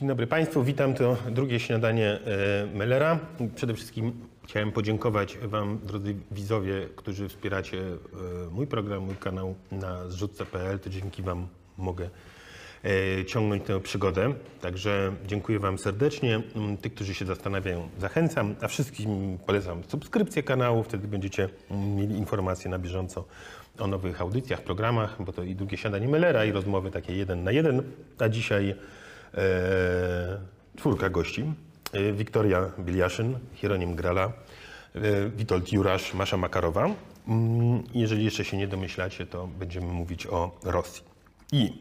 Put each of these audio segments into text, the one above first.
Dzień dobry Państwu, witam. To drugie śniadanie e, Mellera. Przede wszystkim chciałem podziękować Wam, drodzy widzowie, którzy wspieracie e, mój program, mój kanał na zrzutce.pl. To dzięki Wam mogę e, ciągnąć tę przygodę. Także dziękuję Wam serdecznie. Mm, Tych, którzy się zastanawiają, zachęcam, a wszystkim polecam subskrypcję kanału. Wtedy będziecie mieli informacje na bieżąco o nowych audycjach, programach, bo to i drugie śniadanie Mellera, i rozmowy takie jeden na jeden. A dzisiaj czwórka gości. E, Wiktoria Biliaszyn, Hieronim Grala, e, Witold Jurasz, Masza Makarowa. Mm, Jeżeli jeszcze się nie domyślacie, to będziemy mówić o Rosji. I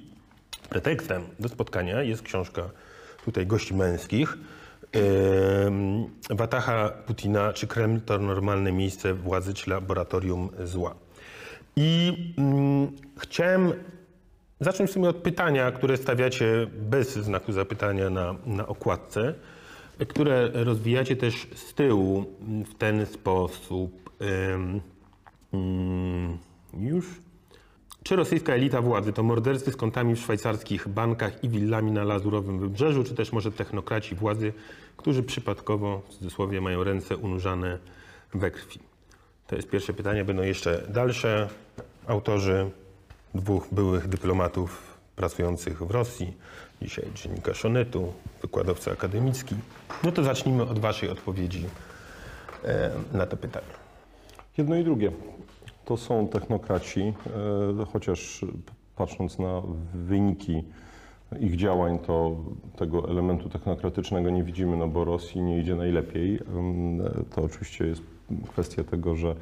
pretekstem do spotkania jest książka tutaj gości męskich. Wataha Putina, czy Kreml to normalne miejsce władzy, czy laboratorium zła? I mm, chciałem zacząć w sumie od pytania, które stawiacie bez znaku zapytania na, na okładce, które rozwijacie też z tyłu w ten sposób. Mm, już? Czy rosyjska elita władzy to mordercy z kontami w szwajcarskich bankach i willami na Lazurowym Wybrzeżu, czy też może technokraci władzy, którzy przypadkowo, w cudzysłowie, mają ręce unurzane we krwi? To jest pierwsze pytanie. Będą jeszcze dalsze. Autorzy dwóch byłych dyplomatów pracujących w Rosji, dzisiaj dziennikarz Onetu, wykładowca akademicki. No to zacznijmy od Waszej odpowiedzi e, na to pytanie. Jedno i drugie. To są technokraci, e, chociaż patrząc na wyniki ich działań, to tego elementu technokratycznego nie widzimy, no bo Rosji nie idzie najlepiej. To oczywiście jest kwestia tego, że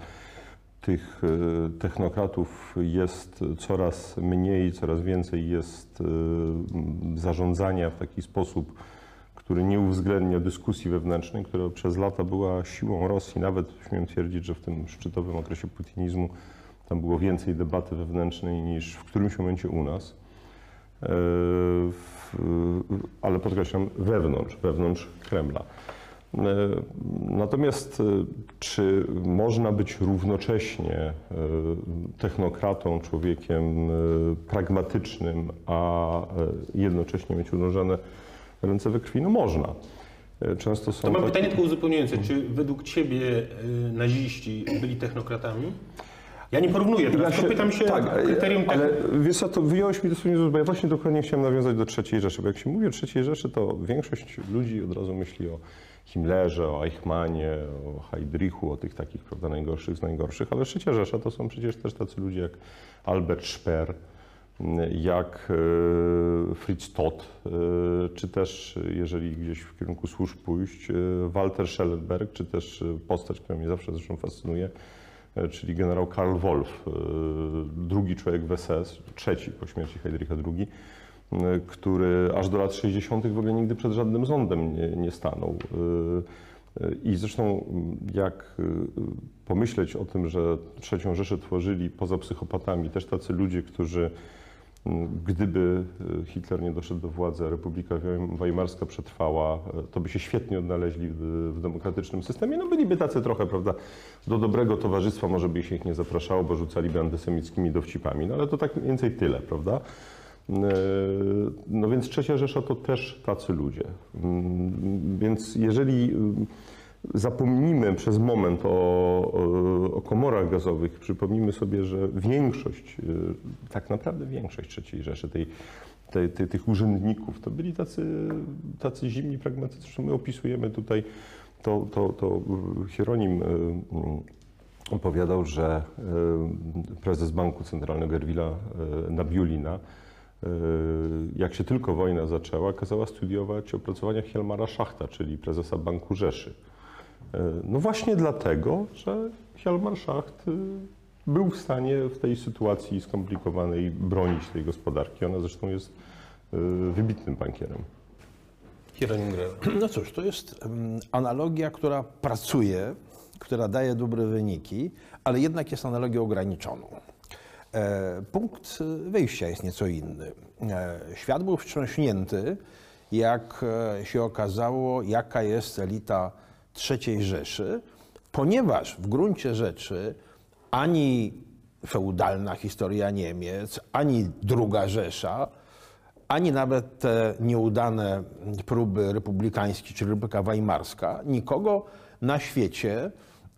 tych e, technokratów jest coraz mniej, coraz więcej jest e, zarządzania w taki sposób, który nie uwzględnia dyskusji wewnętrznej, która przez lata była siłą Rosji. Nawet śmiem twierdzić, że w tym szczytowym okresie putinizmu tam było więcej debaty wewnętrznej niż w którymś momencie u nas. E, Ale podkreślam, wewnątrz, wewnątrz Kremla. E, Natomiast e, czy można być równocześnie e, technokratą, człowiekiem pragmatycznym, a jednocześnie mieć unurzone ręce we krwi? No można. Często są To mam takie- pytanie tylko uzupełniające. Czy według Ciebie naziści byli technokratami? Ja nie porównuję teraz, tylko pytam się tak, o kryterium ale techno- wiesz co, to wyjąłeś mi dosłownie bo ja właśnie dokładnie chciałem nawiązać do III Rzeszy, bo jak się mówi o III Rzeszy, to większość ludzi od razu myśli o Himmlerze, o Eichmannie, o Heydrichu, o tych takich, prawda, najgorszych z najgorszych, ale III Rzesza to są przecież też tacy ludzie jak Albert Speer, jak e, Fritz Todt, e, czy też, jeżeli gdzieś w kierunku służb pójść, e, Walter Schellenberg, czy też postać, która mnie zawsze zresztą fascynuje, czyli generał Karl Wolf, drugi człowiek w SS, trzeci po śmierci Heydricha II, który aż do lat 60. w ogóle nigdy przed żadnym rządem nie, nie stanął. I zresztą jak e, pomyśleć o tym, że trzecią Rzeszę tworzyli poza psychopatami też tacy ludzie, którzy m, gdyby e, Hitler nie doszedł do władzy, a Republika Weim- Weimarska przetrwała, to by się świetnie odnaleźli w, w demokratycznym systemie. No byliby tacy trochę, prawda, do dobrego towarzystwa może by się ich nie zapraszało, bo rzucaliby antysemickimi dowcipami, no ale to tak mniej więcej tyle, prawda? E, No więc Trzecia Rzesza to też tacy ludzie. Mm, Więc jeżeli mm, zapomnimy przez moment o, o, komorach gazowych, przypomnijmy sobie, że większość, y, tak naprawdę większość III Rzeszy, tej, tej, tej, tych urzędników, to byli tacy, tacy zimni pragmatycy. My opisujemy tutaj, to, to, to Hieronim y, y, opowiadał, że y, prezes Banku Centralnego Erwila y, Nabiulina, y, jak się tylko wojna zaczęła, kazała studiować opracowania Hjalmara Szachta, czyli prezesa Banku Rzeszy. Y, No właśnie dlatego, że Hjalmar Schacht y, był w stanie w tej sytuacji skomplikowanej bronić tej gospodarki. Ona zresztą jest wybitnym bankierem. No cóż, to jest analogia, która pracuje, która daje dobre wyniki, ale jednak jest analogią ograniczoną. E, punkt wyjścia jest nieco inny. E, świat był wstrząśnięty, jak e, się okazało, jaka jest elita III Rzeszy, ponieważ w gruncie rzeczy ani feudalna historia Niemiec, ani druga Rzesza ani nawet te nieudane próby republikańskie czy Republika Weimarska nikogo na świecie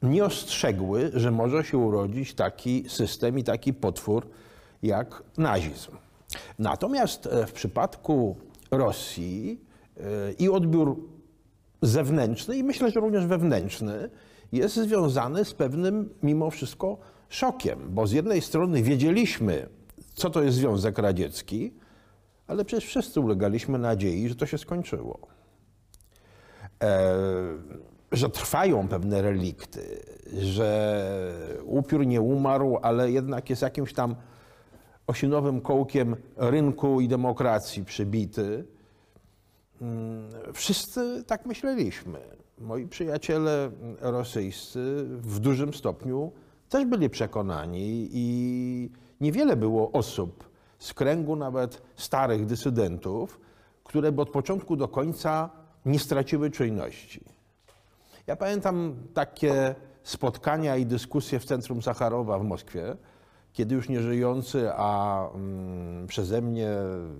nie ostrzegły, że może się urodzić taki system i taki potwór jak nazizm. Natomiast e, w przypadku Rosji e, i odbiór zewnętrzny i myślę, że również wewnętrzny jest związany z pewnym mimo wszystko szokiem, bo z jednej strony wiedzieliśmy, co to jest Związek Radziecki, ale przecież wszyscy ulegaliśmy nadziei, że to się skończyło. E, że trwają pewne relikty, że upiór nie umarł, ale jednak jest jakimś tam osinowym kołkiem rynku i demokracji przybity. Mm, Wszyscy tak myśleliśmy. Moi przyjaciele rosyjscy w dużym stopniu też byli przekonani i niewiele było osób z kręgu nawet starych dysydentów, które by od początku do końca nie straciły czujności. Ja pamiętam takie spotkania i dyskusje w Centrum Sacharowa w Moskwie, kiedy już nie żyjący, a mm, przeze mnie mm,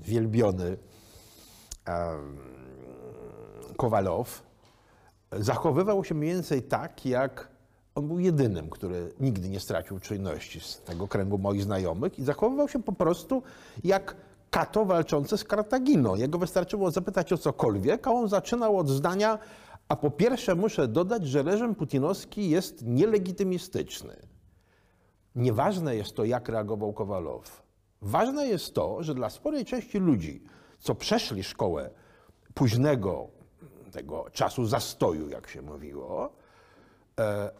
wielbiony em, Kowalow zachowywał się mniej więcej tak, jak on był jedynym, który nigdy nie stracił czujności z tego kręgu moich znajomych i zachowywał się po prostu jak kato walczący z Kartaginą. Jego wystarczyło zapytać o cokolwiek, a on zaczynał od zdania, a po pierwsze muszę dodać, że reżim putinowski jest nielegitymistyczny. Nieważne jest to, jak reagował Kowalow. Ważne jest to, że dla sporej części ludzi, co przeszli szkołę późnego tego czasu zastoju, jak się mówiło, e,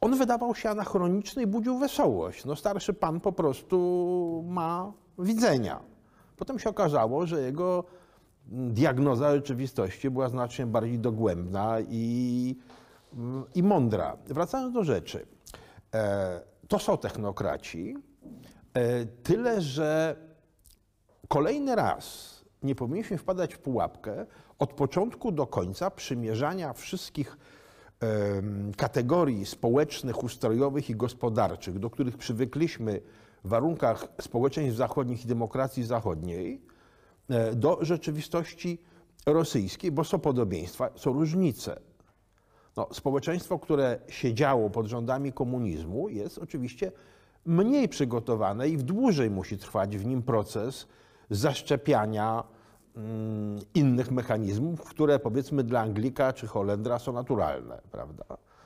on wydawał się anachroniczny i budził wesołość. No, starszy pan po prostu ma widzenia. Potem się okazało, że jego diagnoza rzeczywistości była znacznie bardziej dogłębna i, i mądra. Wracając do rzeczy. E, to są technokraci, e, tyle że kolejny raz nie powinniśmy wpadać w pułapkę od początku do końca przymierzania wszystkich em, kategorii społecznych, ustrojowych i gospodarczych, do których przywykliśmy w warunkach społeczeństw zachodnich i demokracji zachodniej, e, do rzeczywistości rosyjskiej, bo są podobieństwa, są różnice. No, społeczeństwo, które siedziało pod rządami komunizmu, jest oczywiście mniej przygotowane i w dłużej musi trwać w nim proces zaszczepiania mm, innych mechanizmów, które powiedzmy dla Anglika czy Holendra są naturalne, prawda?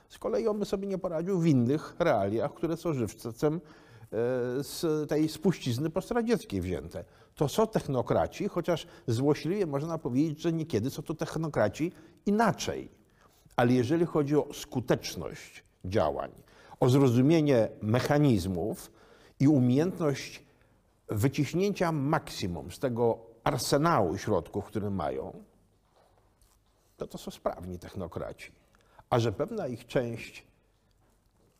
Z kolei on by sobie nie poradził w innych realiach, które są żywcem e, z tej spuścizny postradzieckiej wzięte. To są technokraci, chociaż złośliwie można powiedzieć, że niekiedy są to technokraci inaczej. Ale jeżeli chodzi o skuteczność działań, o zrozumienie mechanizmów i umiejętność wyciśnięcia maksimum z tego arsenału środków, które mają, to to są sprawni technokraci. A że pewna ich część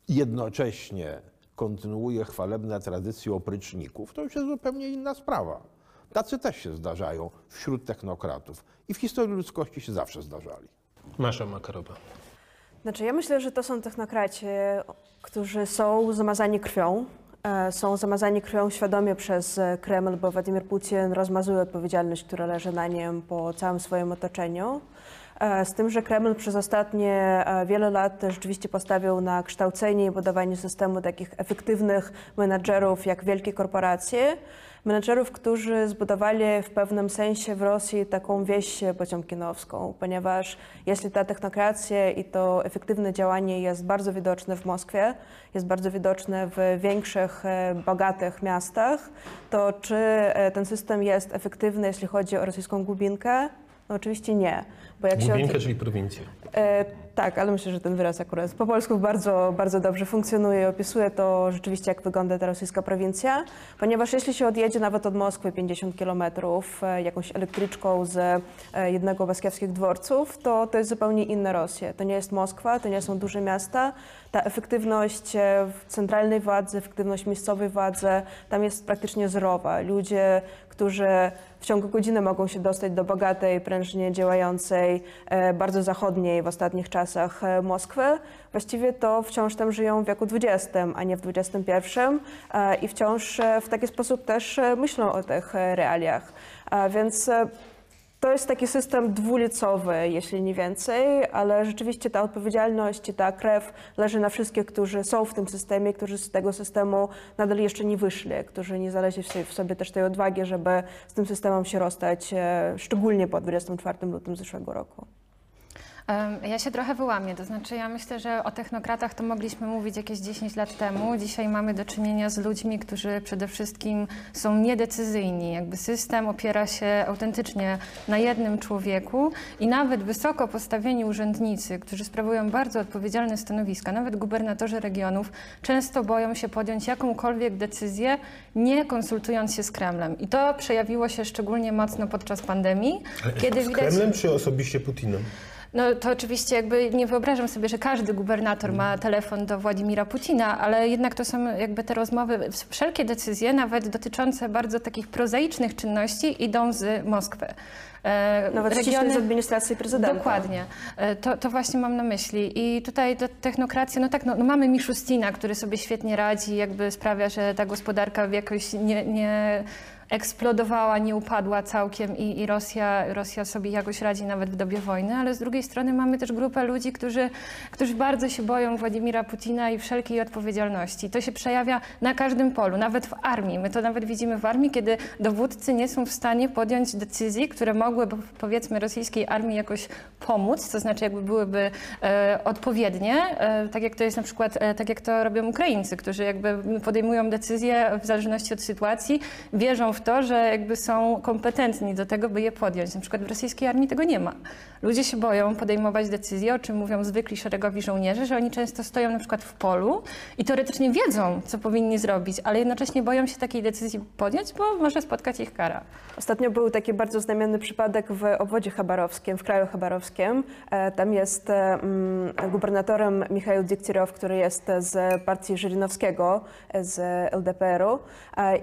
jednocześnie kontynuuje chwalebne tradycje opryczników, to już jest zupełnie inna sprawa. Tacy też się zdarzają wśród technokratów i w historii ludzkości się zawsze zdarzali. Masza Makarowa. Znaczy, ja myślę, że to są technokraci, którzy są zamazani krwią. e, Są zamazani krwią świadomie przez e, Kreml, bo Władimir Putin rozmazuje odpowiedzialność, która leży na nim po całym swoim otoczeniu. E, Z tym, że Kreml przez ostatnie e, wiele lat rzeczywiście postawił na kształcenie i budowanie systemu takich efektywnych menadżerów jak wielkie korporacje, menedżerów, którzy zbudowali w pewnym sensie w Rosji taką wieś pociąmkinowską, ponieważ jeśli ta technokracja i to efektywne działanie jest bardzo widoczne w Moskwie, jest bardzo widoczne w większych, e, bogatych miastach, to czy ten system jest efektywny, jeśli chodzi o rosyjską głubinkę? No oczywiście nie. Bo jak się od- czyli prowincję. E, tak, ale myślę, że ten wyraz akurat po polsku bardzo, bardzo dobrze funkcjonuje i opisuje to rzeczywiście, jak wygląda ta rosyjska prowincja, ponieważ jeśli się odjedzie nawet od Moskwy 50 kilometrów e, jakąś elektryczką z e, jednego z moskiewskich dworców, to to jest zupełnie inna Rosja. To nie jest Moskwa, to nie są duże miasta. Ta efektywność e, w centralnej władzy, efektywność miejscowej władzy tam jest praktycznie zerowa. Ludzie, którzy w ciągu godziny mogą się dostać do bogatej, prężnie działającej, e, bardzo zachodniej w ostatnich czasach e, Moskwy, właściwie to wciąż tam żyją w wieku XX, a nie w XXI e, i wciąż w taki sposób też myślą o tych realiach. Więc to jest taki system dwulicowy, jeśli nie więcej, ale rzeczywiście ta odpowiedzialność ta krew leży na wszystkich, którzy są w tym systemie, którzy z tego systemu nadal jeszcze nie wyszli, którzy nie znaleźli w sobie, w sobie też tej odwagi, żeby z tym systemem się rozstać, e, szczególnie po 24 lutym zeszłego roku. Ja się trochę wyłamię, to znaczy ja myślę, że o technokratach to mogliśmy mówić jakieś 10 lat temu. Dzisiaj mamy do czynienia z ludźmi, którzy przede wszystkim są niedecyzyjni. Jakby system opiera się autentycznie na jednym człowieku i nawet wysoko postawieni urzędnicy, którzy sprawują bardzo odpowiedzialne stanowiska, nawet gubernatorzy regionów, często boją się podjąć jakąkolwiek decyzję, nie konsultując się z Kremlem. I to przejawiło się szczególnie mocno podczas pandemii, kiedy Z widać... Kremlem czy osobiście Putinem? No to oczywiście jakby nie wyobrażam sobie, że każdy gubernator ma telefon do Władimira Putina, ale jednak to są jakby te rozmowy, wszelkie decyzje, nawet dotyczące bardzo takich prozaicznych czynności, idą z Moskwy. E, Nawet ściśle z administracji prezydenta. Dokładnie. E, To, to właśnie mam na myśli. I tutaj ta technokracja, no tak, no, no mamy Miszustina, który sobie świetnie radzi, jakby sprawia, że ta gospodarka jakoś nie, nie eksplodowała, nie upadła całkiem i, i Rosja, Rosja sobie jakoś radzi nawet w dobie wojny, ale z drugiej strony mamy też grupę ludzi, którzy, którzy bardzo się boją Władimira Putina i wszelkiej odpowiedzialności. To się przejawia na każdym polu, nawet w armii. My to nawet widzimy w armii, kiedy dowódcy nie są w stanie podjąć decyzji, które mogłyby powiedzmy rosyjskiej armii jakoś pomóc, to znaczy jakby byłyby e, odpowiednie, e, tak jak to jest na przykład, e, tak jak to robią Ukraińcy, którzy jakby podejmują decyzje w zależności od sytuacji, wierzą w to, że jakby są kompetentni do tego, by je podjąć. Na przykład w rosyjskiej armii tego nie ma. Ludzie się boją podejmować decyzje, o czym mówią zwykli szeregowi żołnierze, że oni często stoją na przykład w polu i teoretycznie wiedzą, co powinni zrobić, ale jednocześnie boją się takiej decyzji podjąć, bo może spotkać ich kara. Ostatnio był taki bardzo znamienny przypadek w obwodzie chabarowskim, w kraju chabarowskim. E, Tam jest e, mm, gubernatorem Michał Diktirow, który jest z partii Żyrinowskiego, e, z LDPR-u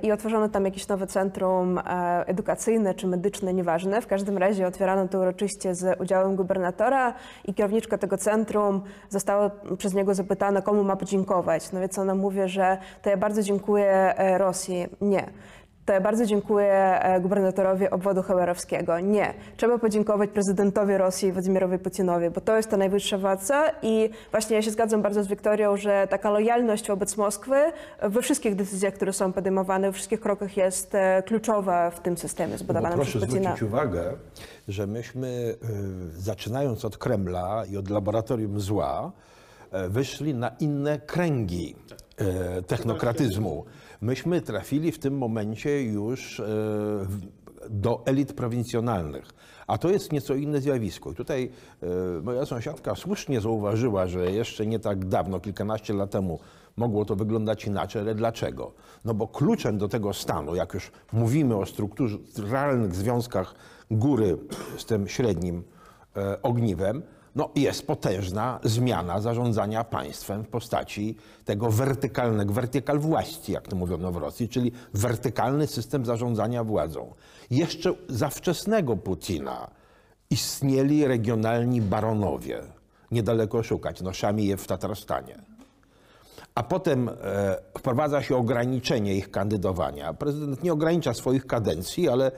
i otworzono tam jakieś nowe centrum e, edukacyjne czy medyczne, nieważne. W każdym razie otwierano to uroczyście z udziałem gubernatora i kierowniczka tego centrum została przez niego zapytana, komu ma podziękować. No więc ona mówi, że to ja bardzo dziękuję e, Rosji. Nie. To ja bardzo dziękuję e, gubernatorowi obwodu chabarowskiego. Nie. Trzeba podziękować prezydentowi Rosji Władimirowi Putinowi, bo to jest ta najwyższa władza i właśnie ja się zgadzam bardzo z Wiktorią, że taka lojalność wobec Moskwy we wszystkich decyzjach, które są podejmowane, we wszystkich krokach jest e, kluczowa w tym systemie Bo zbudowanym proszę przez Putina. zwrócić uwagę, że myśmy, y, zaczynając od Kremla i od laboratorium zła, e, wyszli na inne kręgi e, technokratyzmu. Myśmy trafili w tym momencie już e, do elit prowincjonalnych. A to jest nieco inne zjawisko. I tutaj e, moja sąsiadka słusznie zauważyła, że jeszcze nie tak dawno, kilkanaście lat temu, mogło to wyglądać inaczej, ale dlaczego? No bo kluczem do tego stanu, jak już mówimy o strukturalnych związkach góry z tym średnim e, ogniwem, no jest potężna zmiana zarządzania państwem w postaci tego wertykalnego, wertykal właści, jak to mówiono w Rosji, czyli wertykalny system zarządzania władzą. Jeszcze za wczesnego Putina istnieli regionalni baronowie, niedaleko szukać, no Szamijew w Tatarstanie. A potem e, wprowadza się ograniczenie ich kandydowania. Prezydent nie ogranicza swoich kadencji, ale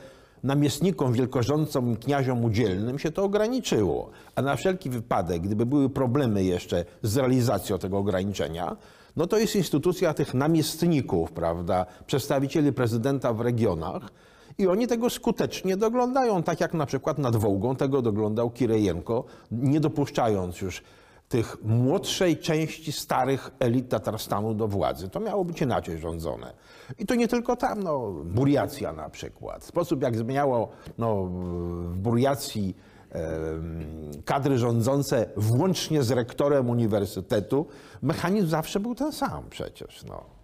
namiestnikom wielkorządcom kniaziom udzielnym się to ograniczyło. A na wszelki wypadek, gdyby były problemy jeszcze z realizacją tego ograniczenia, no to jest instytucja tych namiestników, prawda, przedstawicieli prezydenta w regionach, i oni tego skutecznie doglądają, tak jak na przykład nad Wołgą tego doglądał Kirejenko, nie dopuszczając już tych młodszej części starych elit Tatarstanu do władzy. To miało być inaczej rządzone. I to nie tylko tam, no, Buriacja na przykład. Sposób, jak zmieniało no, w Buriacji em, kadry rządzące, włącznie z rektorem uniwersytetu, mechanizm zawsze był ten sam przecież. No.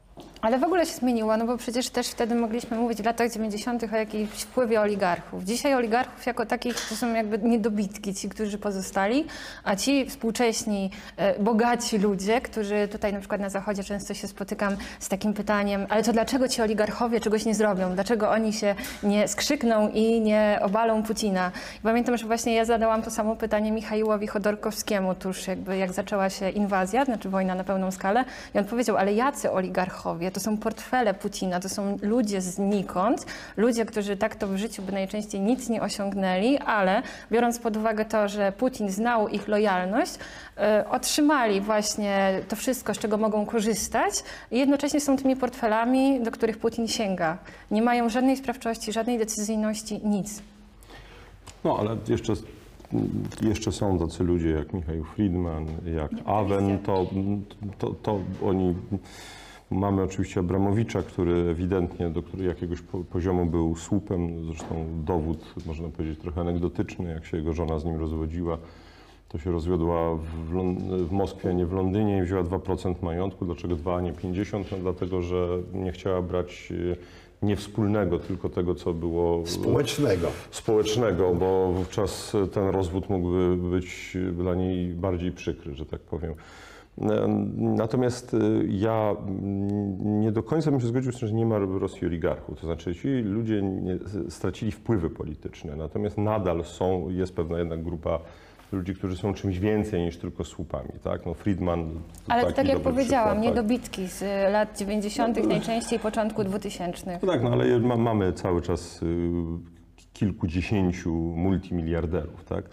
Ale w ogóle się zmieniło, no bo przecież też wtedy mogliśmy mówić w latach 90. o jakimś wpływie oligarchów. Dzisiaj oligarchów jako takich to są jakby niedobitki, ci, którzy pozostali, a ci współcześni, e, bogaci ludzie, którzy tutaj na przykład na Zachodzie często się spotykam z takim pytaniem, ale to dlaczego ci oligarchowie czegoś nie zrobią? Dlaczego oni się nie skrzykną i nie obalą Putina? I pamiętam, że właśnie ja zadałam to samo pytanie Michaiłowi Chodorkowskiemu tuż jakby jak zaczęła się inwazja, znaczy wojna na pełną skalę i on powiedział, ale jacy oligarchowie? To są portfele Putina, to są ludzie znikąd, ludzie, którzy tak to w życiu by najczęściej nic nie osiągnęli, ale biorąc pod uwagę to, że Putin znał ich lojalność, e, otrzymali właśnie to wszystko, z czego mogą korzystać i jednocześnie są tymi portfelami, do których Putin sięga. Nie mają żadnej sprawczości, żadnej decyzyjności, nic. No, ale jeszcze, jeszcze są tacy ludzie jak Michał Friedman, jak Awen, to, to, to oni... Mamy oczywiście Abramowicza, który ewidentnie do jakiegoś po- poziomu był słupem. Zresztą dowód, można powiedzieć, trochę anegdotyczny, jak się jego żona z nim rozwodziła. To się rozwiodła w, w Moskwie, a nie w Londynie i wzięła 2% majątku. Dlaczego 2, a nie 50? No dlatego, że nie chciała brać e, nie wspólnego, tylko tego, co było Społecznego. społecznego, bo wówczas ten rozwód mógłby być dla niej bardziej przykry, że tak powiem. Natomiast y, ja mm, nie do końca bym się zgodził z tym, że nie ma w Rosji oligarchów. To znaczy ci ludzie nie, stracili wpływy polityczne, natomiast nadal są, jest pewna jednak grupa ludzi, którzy są czymś więcej niż tylko słupami. Tak? No Friedman Ale taki tak jak powiedziałam, przykład, tak. niedobitki z lat 90., najczęściej początku 2000. No tak, no ale ma, mamy cały czas y, kilkudziesięciu multimiliarderów, tak?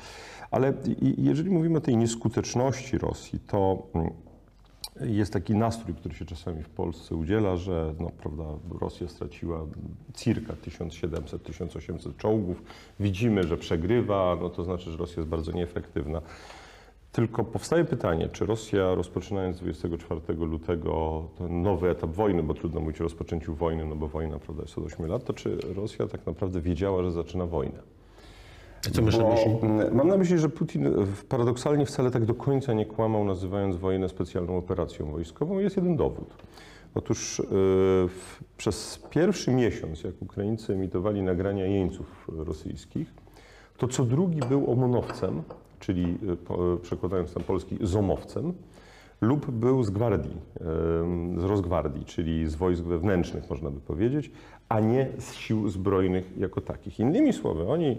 Ale jeżeli mówimy o tej nieskuteczności Rosji, to mm, jest taki nastrój, który się czasami w Polsce udziela, że no, prawda, Rosja straciła circa 1700-1800 czołgów. Widzimy, że przegrywa, no to znaczy, że Rosja jest bardzo nieefektywna. Tylko powstaje pytanie, czy Rosja rozpoczynając 24 lutego ten nowy etap wojny, bo trudno mówić o rozpoczęciu wojny, no bo wojna prawda, jest od 8 lat, to czy Rosja tak naprawdę wiedziała, że zaczyna wojnę? Co masz na Bo, myśli? Mam na myśli, że Putin e, paradoksalnie wcale tak do końca nie kłamał, nazywając wojnę specjalną operacją wojskową. Jest jeden dowód. Otóż e, w, przez pierwszy miesiąc, jak Ukraińcy emitowali nagrania jeńców rosyjskich, to co drugi był omonowcem, czyli e, przekładając na polski zomowcem, lub był z gwardii, em, z rozgwardii, czyli z wojsk wewnętrznych, można by powiedzieć, a nie z sił zbrojnych jako takich. Innymi słowy, oni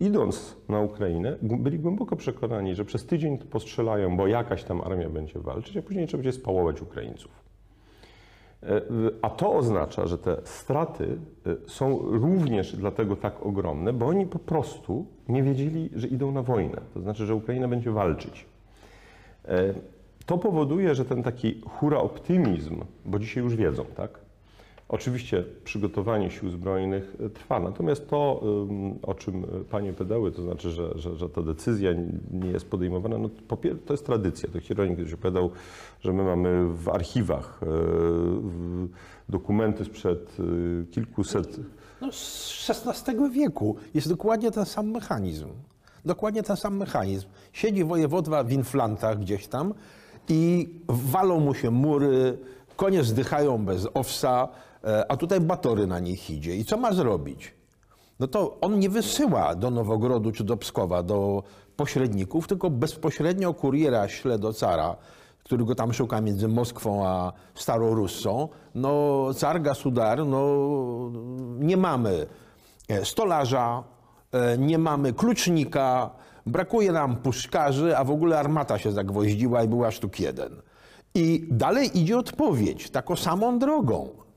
idąc na Ukrainę, byli głęboko przekonani, że przez tydzień postrzelają, bo jakaś tam armia będzie walczyć, a później trzeba będzie spałować Ukraińców. E, A to oznacza, że te straty e, są również dlatego tak ogromne, bo oni po prostu nie wiedzieli, że idą na wojnę. To znaczy, że Ukraina będzie walczyć. E, To powoduje, że ten taki hura optymizm, bo dzisiaj już wiedzą, tak? Oczywiście przygotowanie sił zbrojnych e, trwa, natomiast to, o czym e, panie pedały, to znaczy, że, że, że ta decyzja nie jest podejmowana, no, to jest tradycja. To Hieronim kiedyś opowiadał, że my mamy w archiwach e, dokumenty sprzed kilkuset No, z XVI wieku jest dokładnie ten sam mechanizm. Dokładnie ten sam mechanizm. Siedzi wojewoda w inflantach gdzieś tam i walą mu się mury, konie zdychają bez owsa, a tutaj batory na nich idzie. I co ma zrobić? No to on nie wysyła do Nowogrodu czy do Pskowa, do pośredników, tylko bezpośrednio kuriera śle do cara, który go tam szuka między Moskwą a Starorussą. No, car Gasudar, no, nie mamy e, stolarza, e, nie mamy klucznika, brakuje nam puszkarzy, a w ogóle armata się zagwoździła i była sztuk jeden. I dalej idzie odpowiedź, taką samą drogą.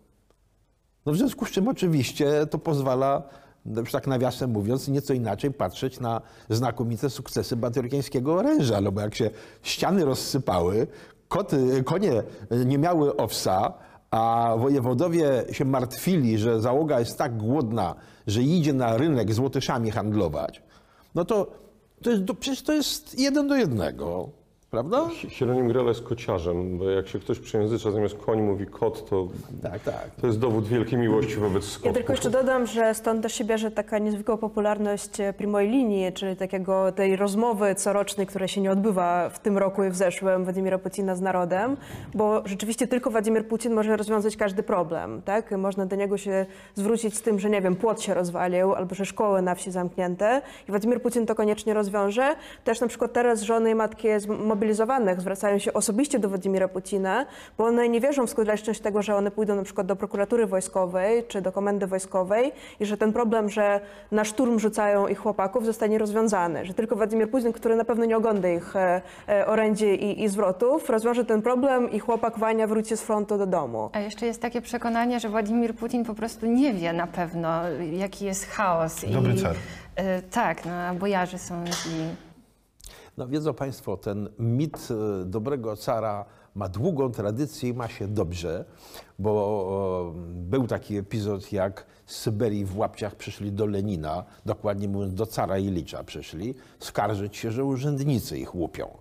No w związku z czym oczywiście to pozwala, no, tak nawiasem mówiąc, nieco inaczej patrzeć na znakomite sukcesy batyrykiańskiego oręża, no bo jak się ściany rozsypały, koty, konie nie miały owsa, a wojewodowie się martwili, że załoga jest tak głodna, że idzie na rynek z łotyszami handlować, no to, to jest, do- przecież to jest jeden do jednego. Prawda? Hieronim Grela jest kociarzem, bo jak się ktoś przejęzycza, zamiast koń mówi kot, to, Tak, tak. to jest dowód wielkiej miłości wobec Ja skotków. tylko jeszcze dodam, że stąd też się bierze taka niezwykła popularność e, Primoj Linii, czyli takiego tej rozmowy corocznej, która się nie odbywa w tym roku i w zeszłym Władimira Putina z narodem, bo rzeczywiście tylko Władimir Putin może rozwiązać każdy problem, tak? Można do niego się zwrócić z tym, że nie wiem, płot się rozwalił albo że szkoły na wsi zamknięte i Władimir Putin to koniecznie rozwiąże. Też na przykład teraz żony i matki zmobilizowanych zwracają się osobiście do Władimira Putina, bo one nie wierzą w skuteczność tego, że one pójdą na przykład do prokuratury wojskowej czy do komendy wojskowej i że ten problem, że na szturm rzucają ich chłopaków zostanie rozwiązany, że tylko Władimir Putin, który na pewno nie ogląda ich e, e, orędzi i, i zwrotów, rozwiąże ten problem i chłopak Wania wróci z frontu do domu. A jeszcze jest takie przekonanie, że Władimir Putin po prostu nie wie na pewno, jaki jest chaos. Dobry I, car. e, tak, no, bojarzy są źli. No wiedzą Państwo, ten mit e, dobrego cara ma długą tradycję i ma się dobrze, bo e, był taki epizod, jak z Syberii w łapciach przyszli do Lenina, dokładnie mówiąc do cara Ilicza przyszli, skarżyć się, że urzędnicy ich łupią.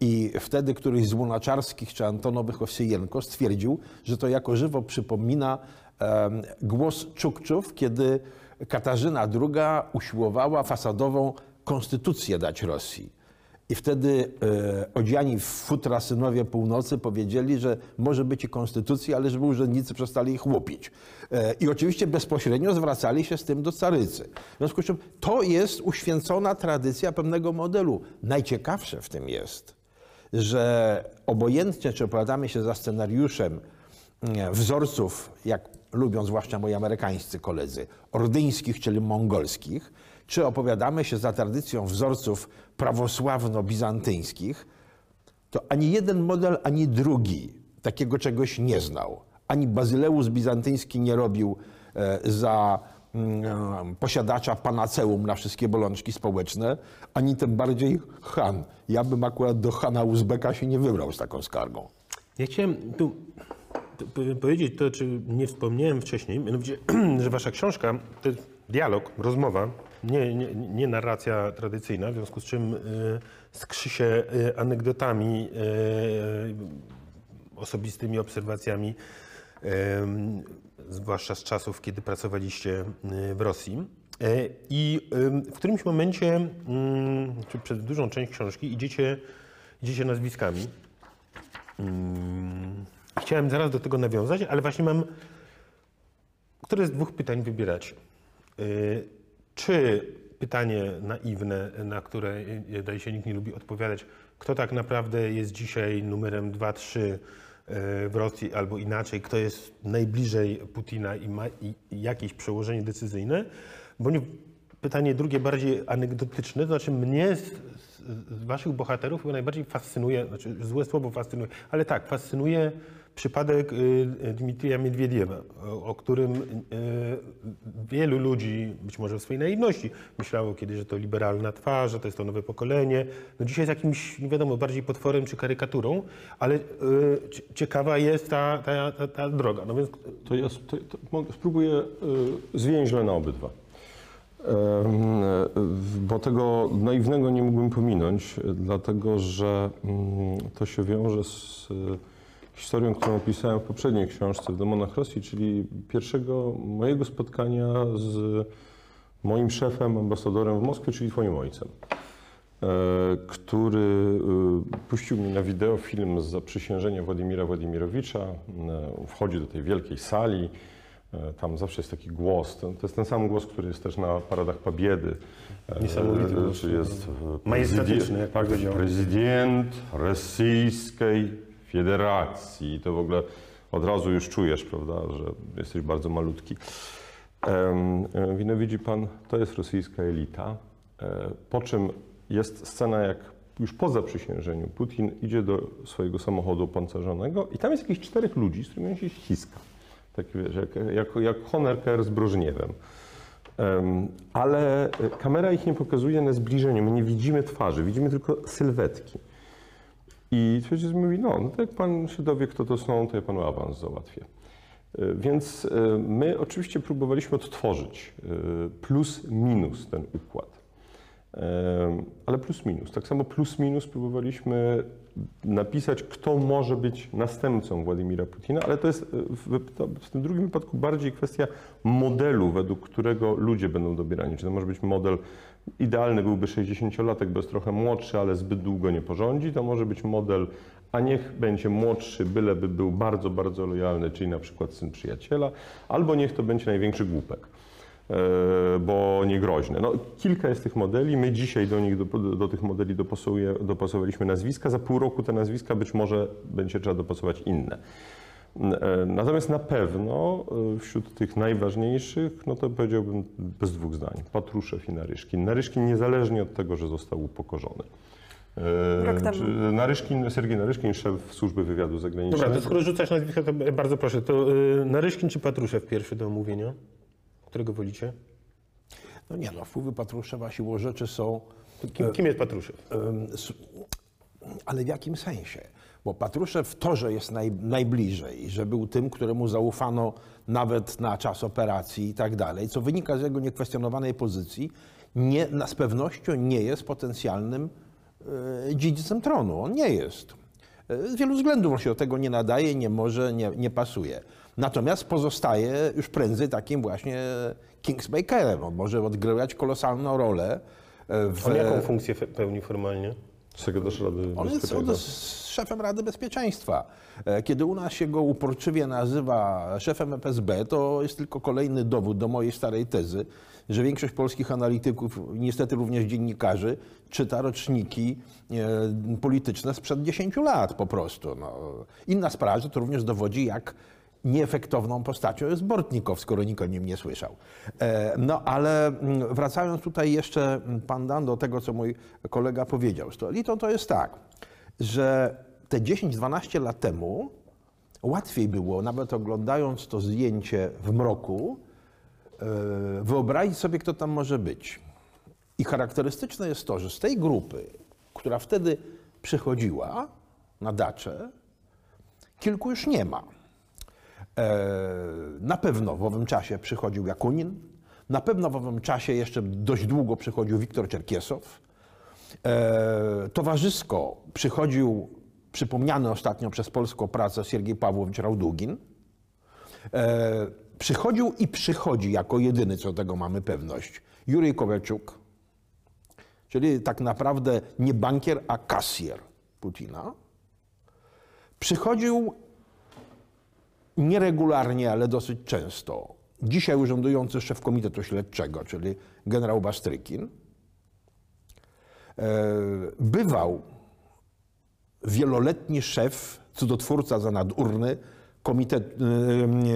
I wtedy któryś z Łunaczarskich czy Antonowych Owsiejenko stwierdził, że to jako żywo przypomina głos Czukczów, kiedy Katarzyna II usiłowała fasadową konstytucję dać Rosji. I wtedy e, odziani w futra synowie północy powiedzieli, że może być i konstytucja, ale żeby urzędnicy przestali ich łupić. E, I oczywiście bezpośrednio zwracali się z tym do carycy. W związku z czym to jest uświęcona tradycja pewnego modelu. Najciekawsze w tym jest, że obojętnie czy opowiadamy się za scenariuszem nie, wzorców, jak lubią zwłaszcza moi amerykańscy koledzy, ordyńskich, czyli mongolskich, czy opowiadamy się za tradycją wzorców prawosławno-bizantyńskich, to ani jeden model, ani drugi takiego czegoś nie znał. Ani Bazyleus Bizantyński nie robił e, za mm, posiadacza panaceum na wszystkie bolączki społeczne, ani tym bardziej Han. Ja bym akurat do Hana Uzbeka się nie wybrał z taką skargą. Ja chciałem tu powiedzieć to, czy nie wspomniałem wcześniej, mianowicie, że wasza książka to jest dialog, rozmowa, nie, nie, nie narracja tradycyjna, w związku z czym y, skrzy się y, anegdotami, y, osobistymi obserwacjami, zwłaszcza z czasów, kiedy pracowaliście w Rosji. I w którymś momencie, czy przez dużą część książki, idziecie, idziecie nazwiskami. Chciałem zaraz do tego nawiązać, ale właśnie mam. Które z dwóch pytań wybierać? Czy pytanie naiwne, na które daje się nikt nie lubi odpowiadać, kto tak naprawdę jest dzisiaj numerem 2-3 y, w Rosji, albo inaczej, kto jest najbliżej Putina i ma jakieś przełożenie decyzyjne? Bo nie, pytanie drugie, bardziej anegdotyczne, to znaczy mnie z, z, waszych bohaterów najbardziej fascynuje, znaczy złe słowo fascynuje, ale tak, fascynuje przypadek y, Dmitrija Miedwiediewa, o, którym y, wielu ludzi, być może w swojej naiwności, myślało kiedyś, że to liberalna twarz, że to jest to nowe pokolenie. No dzisiaj jest jakimś, nie wiadomo, bardziej potworem czy karykaturą, ale y, cie- ciekawa jest ta, ta, ta, ta droga. No więc To ja to, to spróbuję zwięźle na obydwa. Bo tego naiwnego nie mógłbym pominąć, dlatego że mm, to się wiąże z historią, którą opisałem w poprzedniej książce w Demonach Rosji, czyli pierwszego mojego spotkania z moim szefem, ambasadorem w Moskwie, czyli twoim ojcem, e, który y, puścił mi na wideo film z zaprzysiężenia Władimira Władimirowicza. E, Wchodzi do tej wielkiej sali. E, Tam zawsze jest taki głos. To, jest ten sam głos, który jest też na paradach Pobiedy. E, Niesamowity głos. Jest Majestatyczny, jak tak, powiedział. prezydent Rosyjskiej Federacji. To w ogóle od razu już czujesz, prawda, że jesteś bardzo malutki. Wino widzi pan, to jest rosyjska elita. E, Po czym jest scena, jak już po zaprzysiężeniu Putin idzie do swojego samochodu opancerzonego i tam jest jakieś czterech ludzi, z którymi on się ściska. Tak wiesz, jak, jak, jak z Brożniewem. Em, Ale kamera ich nie pokazuje na zbliżeniu. My nie widzimy twarzy, widzimy tylko sylwetki. I ojciec mówi, no, no to jak pan się dowie, kto to są, to ja panu awans załatwię. E, Więc e, my oczywiście próbowaliśmy odtworzyć e, plus minus ten układ. Ale plus minus. Tak samo plus minus próbowaliśmy napisać, kto może być następcą Władimira Putina, ale to jest w, w tym drugim wypadku bardziej kwestia modelu, według którego ludzie będą dobierani. Czy to może być model idealny, byłby 60-latek, bez trochę młodszy, ale zbyt długo nie porządzi, to może być model, a niech będzie młodszy, byleby był bardzo, bardzo lojalny, czyli na przykład syn przyjaciela, albo niech to będzie największy głupek e, bo nie groźne. No, kilka jest tych modeli. My dzisiaj do nich, do, do tych modeli dopasowaliśmy nazwiska. Za pół roku te nazwiska być może będzie trzeba dopasować inne. E, Natomiast na pewno e, wśród tych najważniejszych, no to powiedziałbym bez dwóch zdań, Patruszew i Naryszkin. Naryszkin niezależnie od tego, że został upokorzony. E, Rok temu. czy- Naryszkin, Sergiej Naryszkin, szef służby wywiadu zagranicznego. Dobra, to skoro rzucasz nazwisko, to bardzo proszę, to Naryszkin czy Patruszew pierwszy do omówienia? Którego wolicie? No nie no, wpływy Patruszewa siłą rzeczy są Kim, kim jest Patruszew? Ale w jakim sensie? Bo Patruszew to, że jest naj, najbliżej, że był tym, któremu zaufano nawet na czas operacji i tak dalej, co wynika z jego niekwestionowanej pozycji, nie, na, z pewnością nie jest potencjalnym e, dziedzicem tronu. On nie jest. E, Z wielu względów on się do tego nie nadaje, nie może, nie, nie pasuje. Natomiast pozostaje już prędzej takim właśnie Kingsmakerem. On może odgrywać kolosalną rolę e, w, On jaką funkcję pełni formalnie? Sekretarz Rady on jest, on jest szefem Rady Bezpieczeństwa. E, Kiedy u nas się go uporczywie nazywa szefem FSB, to jest tylko kolejny dowód do mojej starej tezy, że większość polskich analityków, niestety również dziennikarzy, czyta roczniki e, polityczne sprzed 10 lat po prostu. No. Inna sprawa, że to również dowodzi, jak nieefektowną postacią jest Bortnikow, skoro nikt o nim nie słyszał. E, No ale mm, wracając tutaj jeszcze, mm, pan Dan, do tego, co mój kolega powiedział z tą elitą, to jest tak, że te 10-12 lat temu łatwiej było, nawet oglądając to zdjęcie w mroku, e, wyobrazić sobie, kto tam może być. I charakterystyczne jest to, że z tej grupy, która wtedy przychodziła na dacze, kilku już nie ma. E, Na pewno w owym czasie przychodził Jakunin, na pewno w owym czasie jeszcze dość długo przychodził Wiktor Czerkiesow. E, Towarzysko przychodził przypomniany ostatnio przez polską pracę Siergiej Pawłowicz Raudugin. E, Przychodził i przychodzi jako jedyny, co tego mamy pewność, Jurij Kowalczuk, czyli tak naprawdę nie bankier, a kasjer Putina. Przychodził nieregularnie, ale dosyć często. Dzisiaj urzędujący szef Komitetu Śledczego, czyli generał Bastrykin, e, bywał wieloletni szef, cudotwórca za nadurny komitet,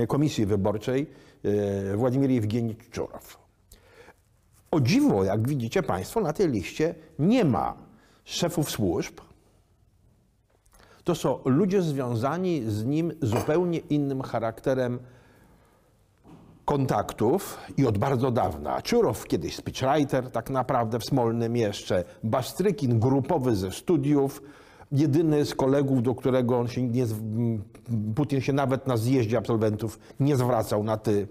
e, Komisji Wyborczej e, Władimir Jewgenii Czorow. O dziwo, jak widzicie Państwo, na tej liście nie ma szefów służb, to są ludzie związani z nim zupełnie innym charakterem kontaktów i od bardzo dawna. Czurow kiedyś speechwriter, tak naprawdę w Smolnym jeszcze, Bastrykin grupowy ze studiów, jedyny z kolegów, do którego on się nie, Putin się nawet na zjeździe absolwentów nie zwracał na ty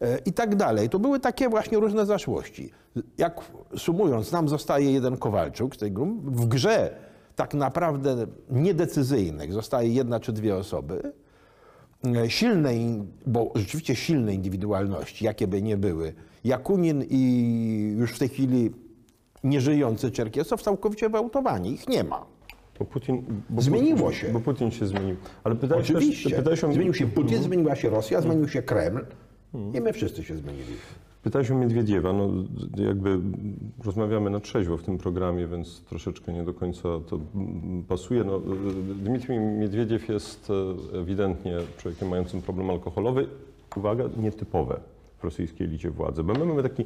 e, i tak dalej. To były takie właśnie różne zaszłości. Jak sumując, nam zostaje jeden Kowalczuk z tej. W grze tak naprawdę niedecyzyjnych zostaje jedna czy dwie osoby. E, Silnej, bo rzeczywiście silnej indywidualności, jakie by nie były, Jakunin i już w tej chwili nieżyjący Czerkiesow całkowicie wyautowani. Ich nie ma. Bo Putin, bo Zmieniło Putin, się. Bo Putin się zmienił. Ale pytałeś Oczywiście. Też, pytałeś o, Zmienił się Putin, zmieniła się Rosja, zmienił się Kreml i my wszyscy się zmienili. Pytałeś o Miedwiediewa. No, jakby rozmawiamy na trzeźwo w tym programie, więc troszeczkę nie do końca to pasuje. No, Dmitrij Miedwiediew jest e, ewidentnie człowiekiem mającym problem alkoholowy. Uwaga, nietypowe w rosyjskiej elicie władzy. Bo my mamy taki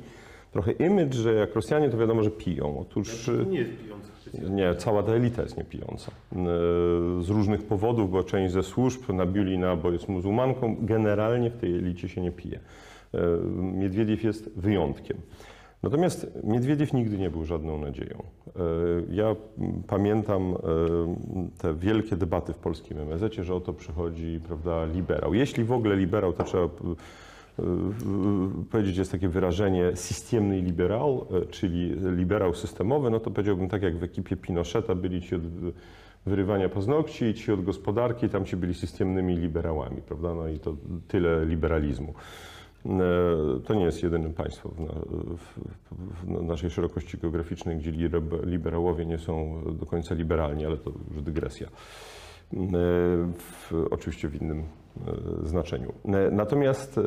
trochę image, że jak Rosjanie, to wiadomo, że piją. Otóż... e, Nie jest pijący Nie, cała ta elita jest niepijąca. Yy, Z różnych powodów, bo część ze służb nabiuli na, bo jest muzułmanką, generalnie w tej elicie się nie pije. Yy, Miedwiediew jest wyjątkiem. Natomiast Miedwiediew nigdy nie był żadną nadzieją. Yy, Ja pamiętam yy, te wielkie debaty w polskim MSZ, że oto przychodzi prawda, liberał. Jeśli w ogóle liberał, to trzeba powiedzieć, jest takie wyrażenie systemny liberal, e, czyli liberał systemowy, no to powiedziałbym tak jak w ekipie Pinocheta byli ci od wyrywania paznokci ci od gospodarki, tam ci byli systemnymi liberałami, prawda? No i to tyle liberalizmu. E, To nie jest jedyne państwo w, w, w naszej szerokości geograficznej, gdzie liber- liberałowie nie są do końca liberalni, ale to już dygresja. E, W, oczywiście w innym e, znaczeniu. Natomiast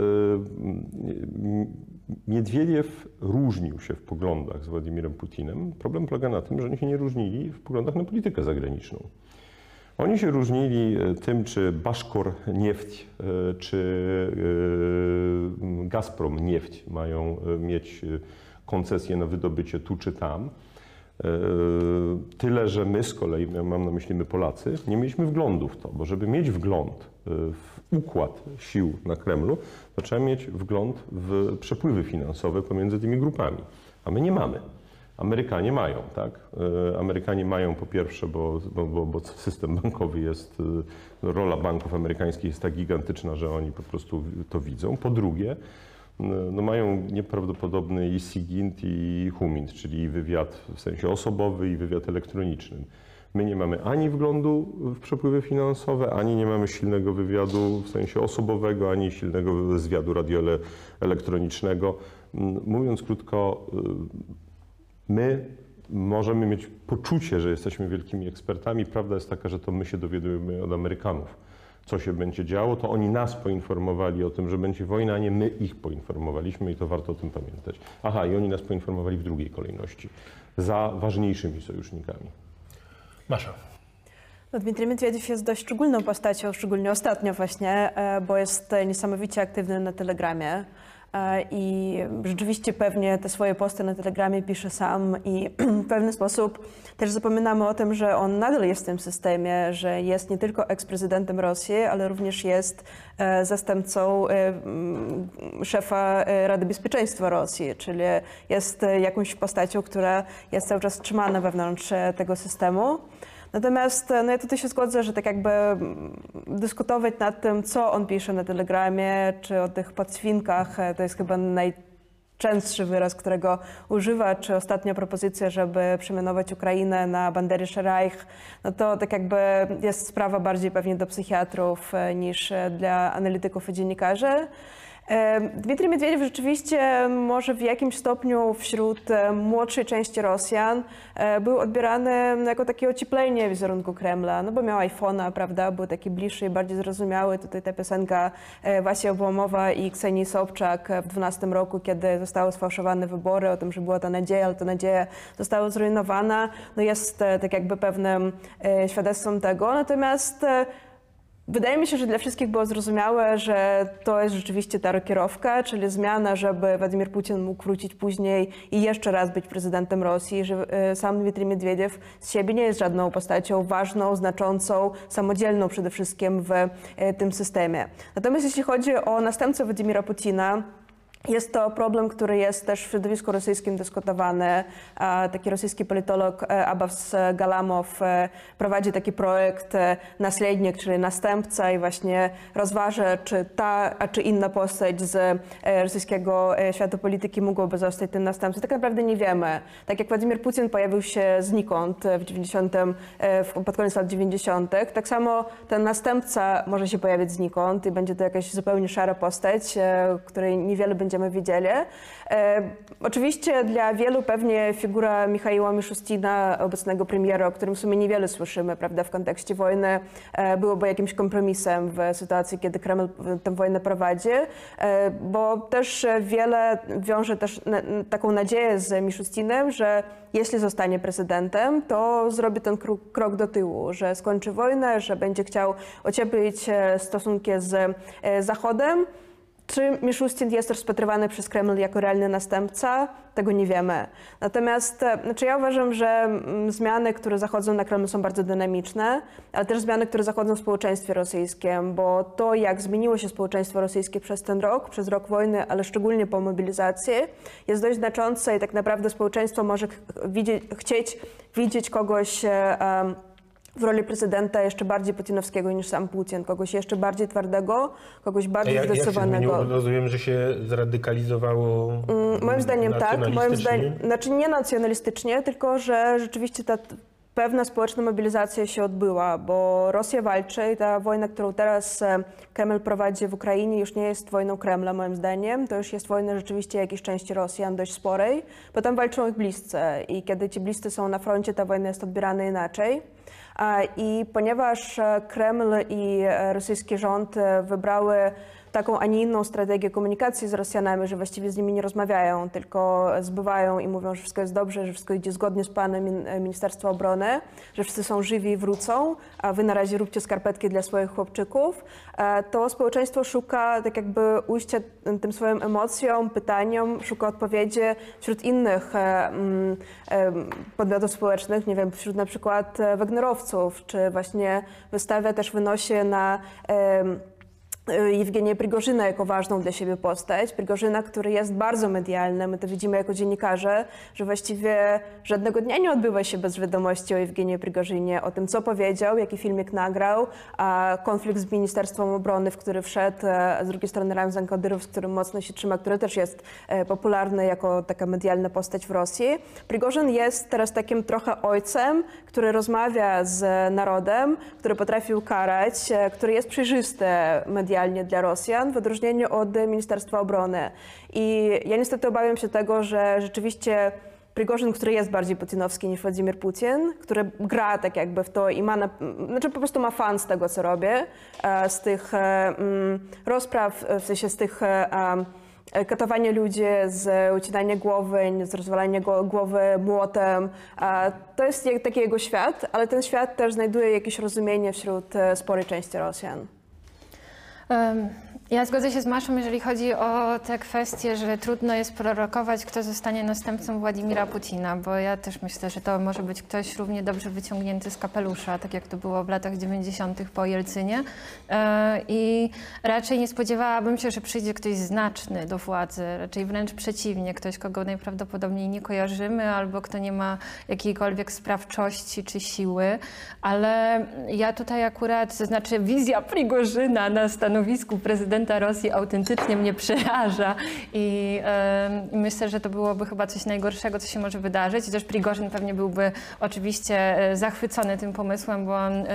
Miedwiediew różnił się w poglądach z Władimirem Putinem. Problem polega na tym, że oni się nie różnili w poglądach na politykę zagraniczną. Oni się różnili e, tym, czy Baszkor Nieft, e, czy e, Gazprom Nieft mają mieć koncesję na wydobycie tu czy tam. Tyle, że my z kolei, mam na myśli my Polacy, nie mieliśmy wglądu w to, bo żeby mieć wgląd w układ sił na Kremlu, to trzeba mieć wgląd w przepływy finansowe pomiędzy tymi grupami, a my nie mamy. Amerykanie mają, tak? E, Amerykanie mają po pierwsze, bo, bo, bo, system bankowy jest, e, rola banków amerykańskich jest tak gigantyczna, że oni po prostu to widzą. Po drugie, no mają nieprawdopodobny i SIGINT i HUMINT, czyli wywiad w sensie osobowy i wywiad elektroniczny. My nie mamy ani wglądu w przepływy finansowe, ani nie mamy silnego wywiadu w sensie osobowego, ani silnego zwiadu radioelektronicznego. Mówiąc krótko, my możemy mieć poczucie, że jesteśmy wielkimi ekspertami. Prawda jest taka, że to my się dowiadujemy od Amerykanów co się będzie działo, to oni nas poinformowali o tym, że będzie wojna, a nie my ich poinformowaliśmy i to warto o tym pamiętać. Aha, i oni nas poinformowali w drugiej kolejności, za ważniejszymi sojusznikami. Masza. No, Dmitrij Miedwiediew jest dość szczególną postacią, szczególnie ostatnio właśnie, e, bo jest niesamowicie aktywny na Telegramie. E, I rzeczywiście pewnie te swoje posty na Telegramie pisze sam i w pewien sposób też zapominamy o tym, że on nadal jest w tym systemie, że jest nie tylko eksprezydentem Rosji, ale również jest e, zastępcą e, szefa Rady Bezpieczeństwa Rosji, czyli jest jakąś postacią, która jest cały czas trzymana wewnątrz tego systemu. Natomiast no ja tutaj się zgodzę, że tak jakby mm, dyskutować nad tym, co on pisze na Telegramie, czy o tych podswinkach, e, to jest chyba najczęstszy wyraz, którego używa, czy ostatnia propozycja, żeby przemianować Ukrainę na Banderische Reich, no to tak jakby jest sprawa bardziej pewnie do psychiatrów e, niż e, dla analityków i dziennikarzy. Dmitrij Miedwiediew rzeczywiście może w jakimś stopniu wśród e, młodszej części Rosjan e, był odbierany jako takie ocieplenie wizerunku Kremla, no bo miał iPhone'a, prawda, był taki bliższy i bardziej zrozumiały. Tutaj ta piosenka e, Wasia Obłamowa i Ksenii Sobczak w 12 roku, kiedy zostały sfałszowane wybory, o tym, że była ta nadzieja, ale ta nadzieja została zrujnowana, no jest tak jakby pewnym świadectwem tego. Natomiast Wydaje mi się, że dla wszystkich było zrozumiałe, że to jest rzeczywiście ta rokierowka, czyli zmiana, żeby Władimir Putin mógł wrócić później i jeszcze raz być prezydentem Rosji, że e, sam Dmitrij Miedwiediew z siebie nie jest żadną postacią ważną, znaczącą, samodzielną przede wszystkim w e, tym systemie. Natomiast jeśli chodzi o następcę Władimira Putina, jest to problem, który jest też w środowisku rosyjskim dyskutowany. Taki rosyjski politolog e, Abbas Galamow e, prowadzi taki projekt e, "Naslednik", czyli następca i właśnie rozważa, czy ta, a czy inna postać z rosyjskiego świata polityki mogłaby zostać tym następcą. Tak naprawdę nie wiemy. Tak jak Władimir Putin pojawił się znikąd w 90, pod koniec lat 90., tak samo ten następca może się pojawić znikąd i będzie to jakaś zupełnie szara postać, której niewiele będzie będziemy wiedzieli. E, Oczywiście dla wielu pewnie figura Michaiła Miszustina, obecnego premiera, o którym w sumie niewiele słyszymy prawda, w kontekście wojny, e, byłoby jakimś kompromisem w sytuacji, kiedy Kreml tę wojnę prowadzi, e, bo też wiele wiąże też taką nadzieję z Miszustinem, że jeśli zostanie prezydentem, to zrobi ten krok, do tyłu, że skończy wojnę, że będzie chciał ocieplić stosunki z Zachodem. Czy Miszustin jest rozpatrywany przez Kreml jako realny następca? Tego nie wiemy. Natomiast e, znaczy ja uważam, że mm, zmiany, które zachodzą na Kremlu są bardzo dynamiczne, ale też zmiany, które zachodzą w społeczeństwie rosyjskim, bo to, jak zmieniło się społeczeństwo rosyjskie przez ten rok, przez rok wojny, ale szczególnie po mobilizacji, jest dość znaczące i tak naprawdę społeczeństwo może widzieć, chcieć widzieć kogoś em, w roli prezydenta jeszcze bardziej putinowskiego niż sam Putin, kogoś jeszcze bardziej twardego, kogoś bardziej jak, jak się zdecydowanego. Rozumiem, że się zradykalizowało Mm, Moim zdaniem tak, moim zdaniem, znaczy nie nacjonalistycznie, tylko że rzeczywiście ta pewna społeczna mobilizacja się odbyła, bo Rosja walczy i ta wojna, którą teraz e, Kreml prowadzi w Ukrainie już nie jest wojną Kremla moim zdaniem, to już jest wojna rzeczywiście jakiejś części Rosjan dość sporej, bo tam walczą ich bliscy i kiedy ci bliscy są na froncie, ta wojna jest odbierana inaczej. I ponieważ e, Kreml i e, rosyjski rząd e, wybrały taką, a nie inną strategię komunikacji z Rosjanami, że właściwie z nimi nie rozmawiają, tylko zbywają i mówią, że wszystko jest dobrze, że wszystko idzie zgodnie z planem e, Ministerstwa Obrony, że wszyscy są żywi i wrócą, a wy na razie róbcie skarpetki dla swoich chłopczyków, e, to społeczeństwo szuka tak jakby ujścia tym swoim emocjom, pytaniom, szuka odpowiedzi wśród innych e, mm, podmiotów społecznych, nie wiem, wśród na przykład Wagnerowców, czy właśnie wystawia też, wynosi na Jewgenię Prigorzyna jako ważną dla siebie postać. Prigorzyna, który jest bardzo medialny, my to widzimy jako dziennikarze, że właściwie żadnego dnia nie odbywa się bez wiadomości o Jewgenii Prigorzynie, o tym, co powiedział, jaki filmik nagrał, a konflikt z Ministerstwem Obrony, w który wszedł, e, a z drugiej strony Ramzan Kadyrow, z którym mocno się trzyma, który też jest e, popularny jako taka medialna postać w Rosji. Prigorzyn jest teraz takim trochę ojcem, który rozmawia z narodem, który potrafi ukarać, e, który jest przejrzysty medialnie dla Rosjan, w odróżnieniu od Ministerstwa Obrony. I ja niestety obawiam się tego, że rzeczywiście Prigorzyn, który jest bardziej putinowski niż Władimir Putin, który gra tak jakby w to i ma, na, znaczy po prostu ma fan z tego, co robię, e, z tych e, mm, rozpraw, w sensie z tych e, e, katowania ludzi, z ucinania głowy, z rozwalania go- głowy młotem. E, To jest taki jego świat, ale ten świat też znajduje jakieś rozumienie wśród e, sporej części Rosjan. 嗯 Ja zgodzę się z Maszą, jeżeli chodzi o te kwestie, że trudno jest prorokować, kto zostanie następcą Władimira Putina, bo ja też myślę, że to może być ktoś równie dobrze wyciągnięty z kapelusza, tak jak to było w latach 90. po Jelcynie. E, I raczej nie spodziewałabym się, że przyjdzie ktoś znaczny do władzy, raczej wręcz przeciwnie, ktoś, kogo najprawdopodobniej nie kojarzymy, albo kto nie ma jakiejkolwiek sprawczości czy siły, ale ja tutaj akurat, to znaczy wizja Prigorzyna na stanowisku prezydenta Rosji autentycznie mnie przeraża i em, myślę, że to byłoby chyba coś najgorszego, co się może wydarzyć. Też Prigorzyn pewnie byłby oczywiście e, zachwycony tym pomysłem, bo on, e,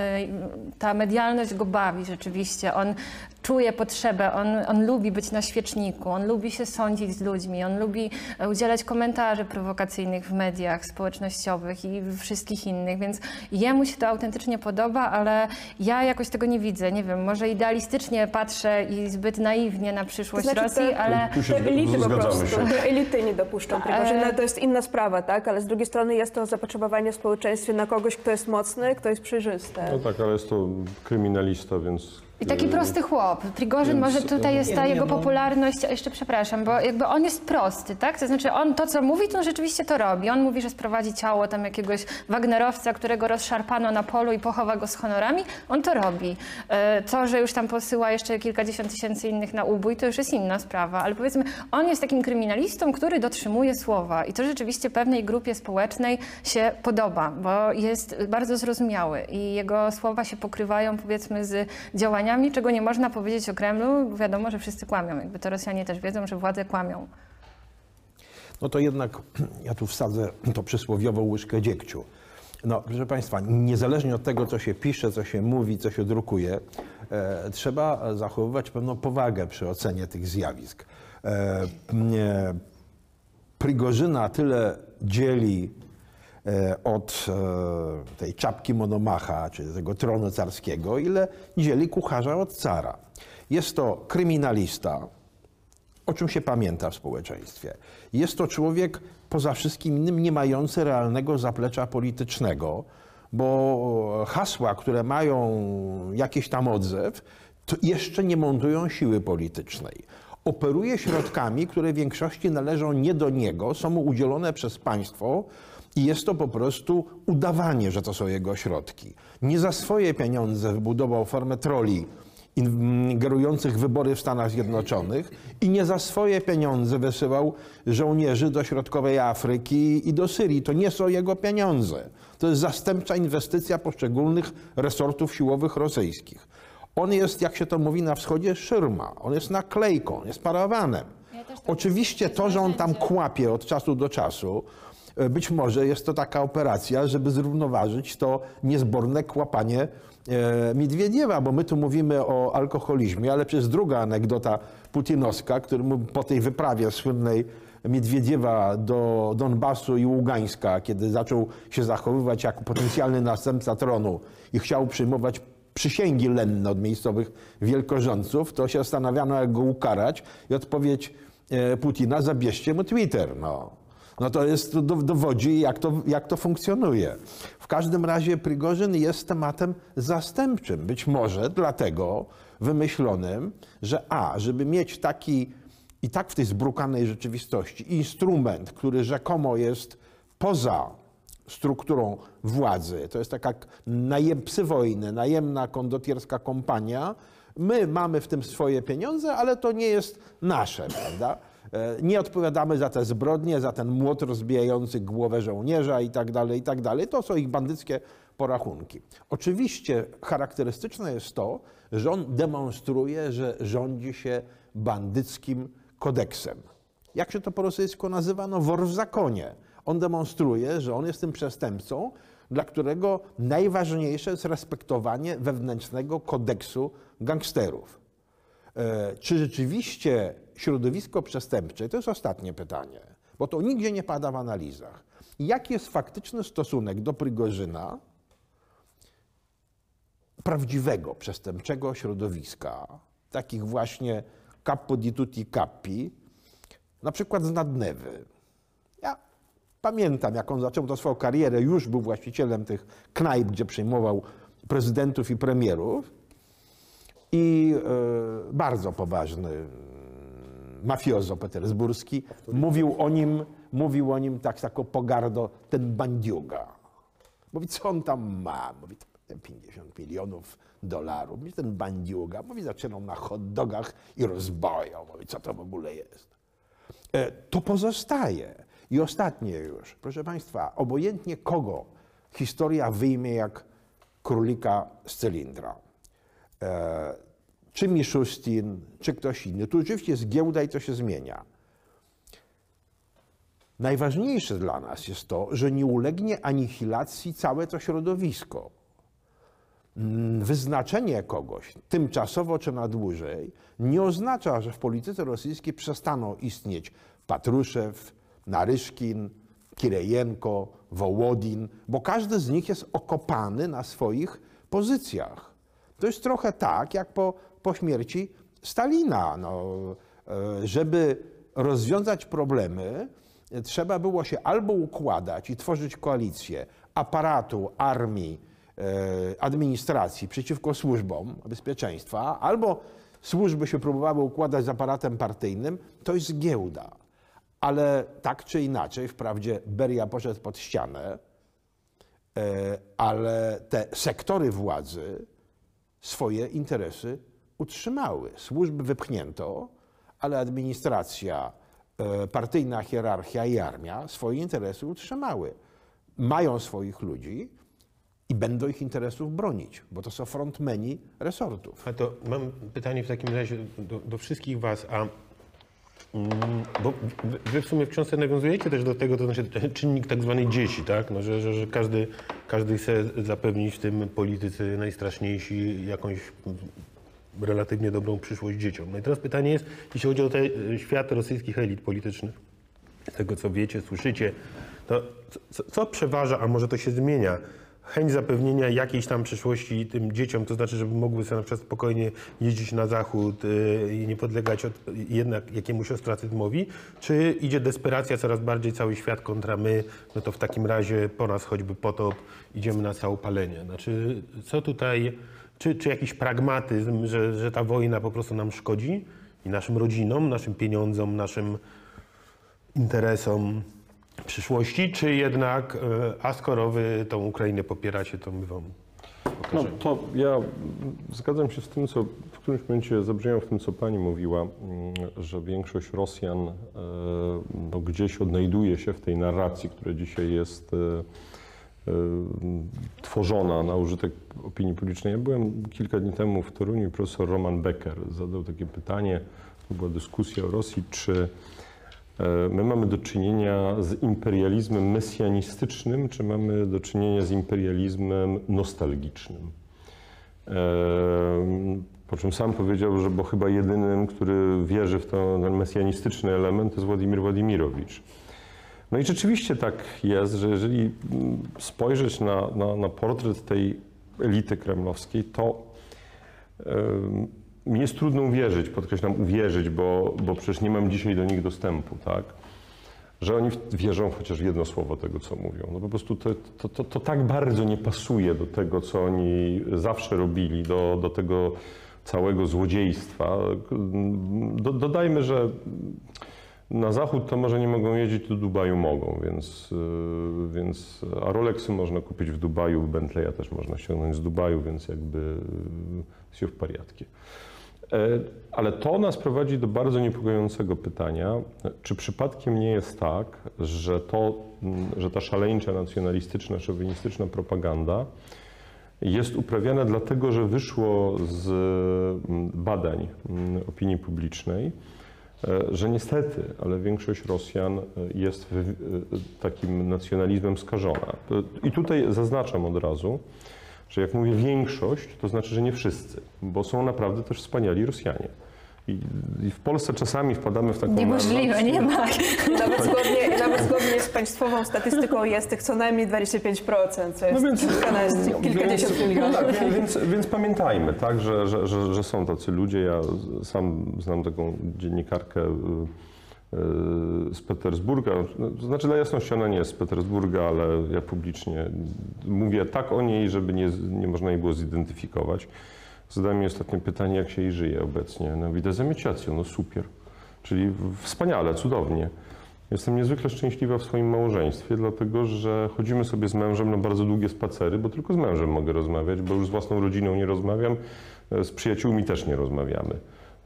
ta medialność go bawi rzeczywiście. On czuje potrzebę, on, on lubi być na świeczniku, on lubi się sądzić z ludźmi, on lubi e, udzielać komentarzy prowokacyjnych w mediach społecznościowych i wszystkich innych, więc jemu się to autentycznie podoba, ale ja jakoś tego nie widzę. Nie wiem, może idealistycznie patrzę i zbyt naiwnie na przyszłość To znaczy Rosji, te- ale... Tu się Te elity po prostu, się. te elity nie dopuszczą Prigorzyna, E. to jest inna sprawa, tak? Ale z drugiej strony jest to zapotrzebowanie w społeczeństwie na kogoś, kto jest mocny, kto jest przejrzysty. No tak, ale jest to kryminalista, więc... I taki e, prosty chłop. Prigorzyn, Więc, może tutaj jest ta nie, nie, jego no. popularność, a jeszcze przepraszam, bo jakby on jest prosty, tak? To znaczy on to, co mówi, to on rzeczywiście to robi. On mówi, że sprowadzi ciało tam jakiegoś Wagnerowca, którego rozszarpano na polu i pochowa go z honorami. On to robi. E, To, że już tam posyła jeszcze kilkadziesiąt tysięcy innych na ubój, to już jest inna sprawa. Ale powiedzmy, on jest takim kryminalistą, który dotrzymuje słowa. I to rzeczywiście pewnej grupie społecznej się podoba, bo jest bardzo zrozumiały i jego słowa się pokrywają powiedzmy z działaniami, czego nie można powiedzieć o Kremlu. bo Wiadomo, że wszyscy kłamią. Jakby to Rosjanie też wiedzą, że władze kłamią. No to jednak ja tu wsadzę to przysłowiową łyżkę dziegciu. No, proszę Państwa, niezależnie od tego, co się pisze, co się mówi, co się drukuje, e, trzeba zachowywać pewną powagę przy ocenie tych zjawisk. E, Prigorzyna tyle dzieli od e, tej czapki Monomacha, czy tego tronu carskiego, ile dzieli kucharza od cara. Jest to kryminalista, o czym się pamięta w społeczeństwie. Jest to człowiek poza wszystkim innym nie mający realnego zaplecza politycznego, bo hasła, które mają jakiś tam odzew, to jeszcze nie montują siły politycznej. Operuje środkami, które w większości należą nie do niego, są mu udzielone przez państwo i jest to po prostu udawanie, że to są jego środki. Nie za swoje pieniądze wybudował formę troli ingerujących w wybory w Stanach Zjednoczonych i nie za swoje pieniądze wysyłał żołnierzy do środkowej Afryki i do Syrii. To nie są jego pieniądze. To jest zastępcza inwestycja poszczególnych resortów siłowych rosyjskich. On jest, jak się to mówi na wschodzie, szyrma. On jest naklejką, on jest parawanem. Ja tak Oczywiście to, że on tam kłapie od czasu do czasu, być może jest to taka operacja, żeby zrównoważyć to niezborne kłapanie e, Miedwiediewa, bo my tu mówimy o alkoholizmie, ale przecież druga anegdota putinowska, który mu po tej wyprawie słynnej Miedwiediewa do Donbasu i Ługańska, kiedy zaczął się zachowywać jako potencjalny następca tronu i chciał przyjmować przysięgi lenne od miejscowych wielkorządców, to się zastanawiano, jak go ukarać i odpowiedź e, Putina, zabierzcie mu Twitter. No. No to jest, to dow- dowodzi, jak to, jak to funkcjonuje. W każdym razie Prigorzyn jest tematem zastępczym. Być może dlatego wymyślonym, że a, żeby mieć taki i tak w tej zbrukanej rzeczywistości instrument, który rzekomo jest poza strukturą władzy. To jest taka najem, psy wojny, najemna kondotierska kompania. My mamy w tym swoje pieniądze, ale to nie jest nasze, prawda? E, Nie odpowiadamy za te zbrodnie, za ten młot rozbijający głowę żołnierza i tak dalej, i tak dalej. To są ich bandyckie porachunki. Oczywiście charakterystyczne jest to, że on demonstruje, że rządzi się bandyckim kodeksem. Jak się to po rosyjsku nazywa? No wor w zakonie. On demonstruje, że on jest tym przestępcą, dla którego najważniejsze jest respektowanie wewnętrznego kodeksu gangsterów. E, Czy rzeczywiście środowisko przestępcze, to jest ostatnie pytanie, bo to nigdzie nie pada w analizach, jaki jest faktyczny stosunek do Prigorzyna, prawdziwego przestępczego środowiska, takich właśnie capo di tutti capi, na przykład z Nadnewy. Ja pamiętam, jak on zaczął tę swoją karierę, już był właścicielem tych knajp, gdzie przyjmował prezydentów i premierów i e, bardzo poważny mafiozo petersburski mówił o nim, mówił o nim tak taką pogardą, ten bandiuga. Mówi, co on tam ma? Mówi, "Te 50 milionów dolarów. Mówi, ten bandiuga. Mówi, zaczynał na hot dogach i rozboją. Mówi, co to w ogóle jest? E, to pozostaje. I ostatnie już, proszę Państwa, obojętnie kogo historia wyjmie jak królika z cylindra. E, czy Miszustin, czy ktoś inny. Tu oczywiście jest giełda i to się zmienia. Najważniejsze dla nas jest to, że nie ulegnie anihilacji całe to środowisko. Mm, Wyznaczenie kogoś tymczasowo czy na dłużej nie oznacza, że w polityce rosyjskiej przestaną istnieć Patruszew, Naryszkin, Kirejenko, Wołodin, bo każdy z nich jest okopany na swoich pozycjach. To jest trochę tak, jak po, po śmierci Stalina. No, e, żeby rozwiązać problemy, trzeba było się albo układać i tworzyć koalicję aparatu, armii, e, administracji przeciwko służbom bezpieczeństwa, albo służby się próbowały układać z aparatem partyjnym, to jest giełda. Ale tak czy inaczej, wprawdzie Beria poszedł pod ścianę, e, ale te sektory władzy swoje interesy utrzymały. Służby wypchnięto, ale administracja, e, partyjna hierarchia i armia swoje interesy utrzymały. Mają swoich ludzi i będą ich interesów bronić, bo to są frontmeni resortów. A to mam pytanie w takim razie do, do wszystkich Was, a mm, bo wy- w sumie w książce nawiązujecie też do tego, to znaczy czynnik tak zwanej dzieci, tak? No, że, że, że każdy, każdy chce zapewnić w tym politycy najstraszniejsi jakąś relatywnie dobrą przyszłość dzieciom. No i teraz pytanie jest, jeśli chodzi o ten świat rosyjskich elit politycznych, z tego co wiecie, słyszycie, to co, co przeważa, a może to się zmienia? Chęć zapewnienia jakiejś tam przyszłości tym dzieciom, to znaczy, żeby mogły sobie na przykład spokojnie jeździć na zachód yy, i nie podlegać od, jednak jakiemuś ostracyzmowi, czy idzie desperacja coraz bardziej cały świat kontra my, no to w takim razie po nas choćby potop, idziemy na całopalenie. Znaczy, co tutaj, czy, czy jakiś pragmatyzm, że, że ta wojna po prostu nam szkodzi i naszym rodzinom, naszym pieniądzom, naszym interesom przyszłości, czy jednak, e, a skoro wy tą Ukrainę popieracie, to my wam pokażemy. No to ja zgadzam się z tym, co w którymś momencie zabrzmiało w tym, co pani mówiła, mm, że większość Rosjan e, no, gdzieś odnajduje się w tej narracji, która dzisiaj jest e, tworzona na użytek opinii publicznej. Ja byłem kilka dni temu w Toruniu i profesor Roman Becker zadał takie pytanie, to była dyskusja o Rosji, czy my mamy do czynienia z imperializmem mesjanistycznym, czy mamy do czynienia z imperializmem nostalgicznym. Em, Po czym sam powiedział, że bo chyba jedynym, który wierzy w ten mesjanistyczny element, jest Władimir Władimirowicz. No i rzeczywiście tak jest, że jeżeli spojrzeć na, na, na portret tej elity kremlowskiej, to mi jest trudno uwierzyć, podkreślam uwierzyć, bo, bo przecież nie mam dzisiaj do nich dostępu, tak? Że oni wierzą chociaż w jedno słowo tego, co mówią. No po prostu to, to, to, to tak bardzo nie pasuje do tego, co oni zawsze robili, do, do tego całego złodziejstwa. Do, dodajmy, że na zachód to może nie mogą jeździć, do Dubaju mogą, więc, yy, więc a Rolexy można kupić w Dubaju, Bentleya też można ściągnąć z Dubaju, więc jakby yy, się w pariatkie. E, Ale to nas prowadzi do bardzo niepokojącego pytania, czy przypadkiem nie jest tak, że, to, że ta szaleńcza nacjonalistyczna, szowinistyczna propaganda jest uprawiana dlatego, że wyszło z badań opinii publicznej, e, że niestety, ale większość Rosjan e, jest takim nacjonalizmem skażona. I tutaj zaznaczam od razu, że jak mówię większość, to znaczy, że nie wszyscy, bo są naprawdę też wspaniali Rosjanie. I, i w Polsce czasami wpadamy w taką Niemożliwe, nie ma. Nawet zgodnie, nawet zgodnie z państwową statystyką jest tych co najmniej 25%, co jest No więc, kilkanaście, no, kilkadziesiąt więc, milionów. tak, więc, więc, pamiętajmy, tak, że, że, że, że są tacy ludzie. Ja sam znam taką dziennikarkę y, z Petersburga. No, To znaczy dla jasności ona nie jest z Petersburga, ale ja publicznie mówię tak o niej, żeby nie, nie można jej było zidentyfikować. Zadałem mi ostatnie pytanie, jak się jej żyje obecnie. No widzę zamieciacją, no super. Czyli wspaniale, cudownie. Jestem niezwykle szczęśliwa w swoim małżeństwie, dlatego że chodzimy sobie z mężem na bardzo długie spacery, bo tylko z mężem mogę rozmawiać, bo już z własną rodziną nie rozmawiam, e, z przyjaciółmi też nie rozmawiamy.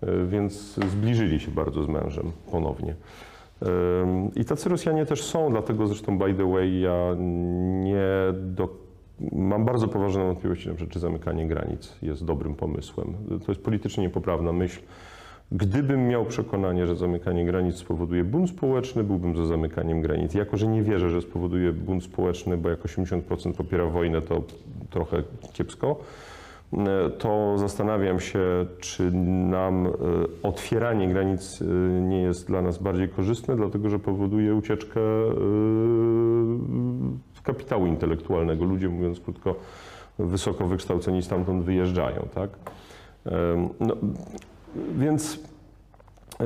E, Więc zbliżyli się bardzo z mężem ponownie. I tacy Rosjanie też są, dlatego zresztą, by the way, ja nie do, mam bardzo poważne wątpliwości, na czy zamykanie granic jest dobrym pomysłem. To jest politycznie niepoprawna myśl. Gdybym miał przekonanie, że zamykanie granic spowoduje bunt społeczny, byłbym za zamykaniem granic. Jako, że nie wierzę, że spowoduje bunt społeczny, bo jak 80% popiera wojnę, to trochę kiepsko, to zastanawiam się, czy nam e, otwieranie granic e, nie jest dla nas bardziej korzystne, dlatego że powoduje ucieczkę e, kapitału intelektualnego. Ludzie, mówiąc krótko, wysoko wykształceni stamtąd wyjeżdżają. Tak? No, więc e,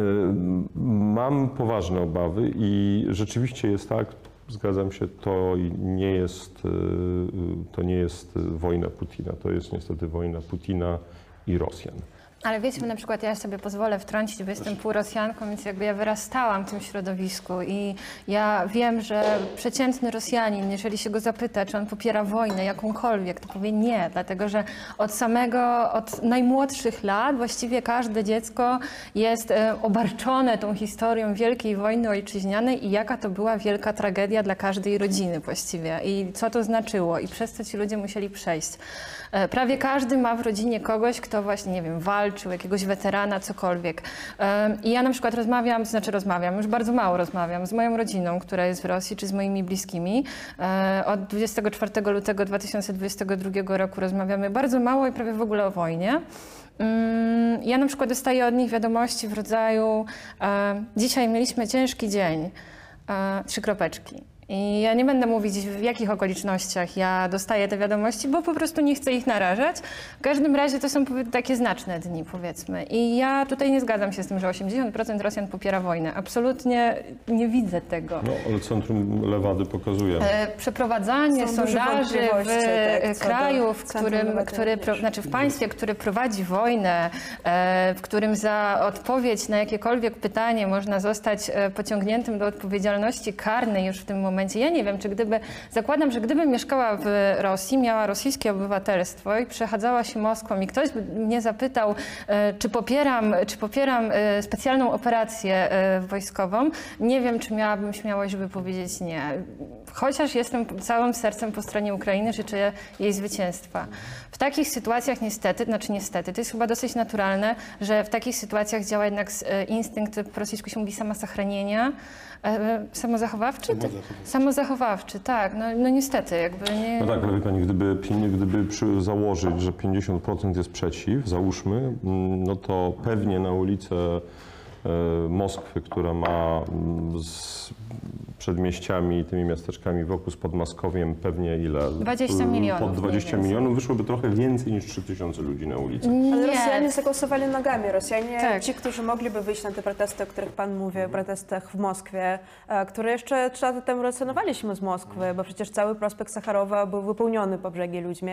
mam poważne obawy i rzeczywiście jest tak, zgadzam się, to nie jest, e, to nie jest wojna Putina, to jest niestety wojna Putina i Rosjan. Ale wiecie, na przykład ja sobie pozwolę wtrącić, bo jestem pół Rosjanką, więc jakby ja wyrastałam w tym środowisku i ja wiem, że przeciętny Rosjanin, jeżeli się go zapyta, czy on popiera wojnę jakąkolwiek, to powie nie, dlatego że od samego, od najmłodszych lat właściwie każde dziecko jest e, obarczone tą historią Wielkiej Wojny Ojczyźnianej i jaka to była wielka tragedia dla każdej rodziny właściwie i co to znaczyło i przez co ci ludzie musieli przejść. E, Prawie każdy ma w rodzinie kogoś, kto właśnie, nie wiem, walczył, jakiegoś weterana, cokolwiek. I ja na przykład rozmawiam, znaczy rozmawiam, już bardzo mało rozmawiam z moją rodziną, która jest w Rosji, czy z moimi bliskimi. E, Od 24 lutego 2022 roku rozmawiamy bardzo mało i prawie w ogóle o wojnie. Mm, Ja na przykład dostaję od nich wiadomości w rodzaju e, dzisiaj mieliśmy ciężki dzień, trzy kropeczki. I ja nie będę mówić w jakich okolicznościach ja dostaję te wiadomości, bo po prostu nie chcę ich narażać. W każdym razie to są takie znaczne dni, powiedzmy. I ja tutaj nie zgadzam się z tym, że 80% Rosjan popiera wojnę. Absolutnie nie widzę tego. No, ale centrum Lewady pokazuje. E, Przeprowadzanie Są sondaży w tak, kraju, w którym, który, pro, znaczy w państwie, które prowadzi wojnę, e, w którym za odpowiedź na jakiekolwiek pytanie można zostać e, pociągniętym do odpowiedzialności karnej już w tym momencie, momencie. Ja nie wiem, czy gdyby, zakładam, że gdybym mieszkała w Rosji, miała rosyjskie obywatelstwo i przechadzała się Moskwą i ktoś mnie zapytał, e, czy popieram, czy popieram e, specjalną operację e, wojskową, nie wiem, czy miałabym śmiałość, żeby powiedzieć nie. Chociaż jestem całym sercem po stronie Ukrainy, życzę jej zwycięstwa. W takich sytuacjach niestety, znaczy niestety, to jest chyba dosyć naturalne, że w takich sytuacjach działa jednak instynkt, po rosyjsku się mówi samosachranienia, e, samozachowawczy? Samozachowawczy, tak. No, no niestety, jakby nie... No tak, ale wie pani, gdyby, gdyby przy, założyć, że 50% jest przeciw, załóżmy, mm, no to pewnie na ulicę e, Moskwy, która ma mm, z przedmieściami i tymi miasteczkami wokół z Podmaskowiem pewnie ile? 20 milionów Pod 20 mniej więcej. milionów wyszłoby trochę więcej niż 3000 ludzi na ulicy. Ale Nie. Rosjanie zagłosowali nogami. Rosjanie, Tak. ci, którzy mogliby wyjść na te protesty, o których Pan mówi, protestach w Moskwie, e, które jeszcze trzy lata temu relacjonowaliśmy z Moskwy, bo przecież cały prospekt Sacharowa był wypełniony po brzegi ludźmi,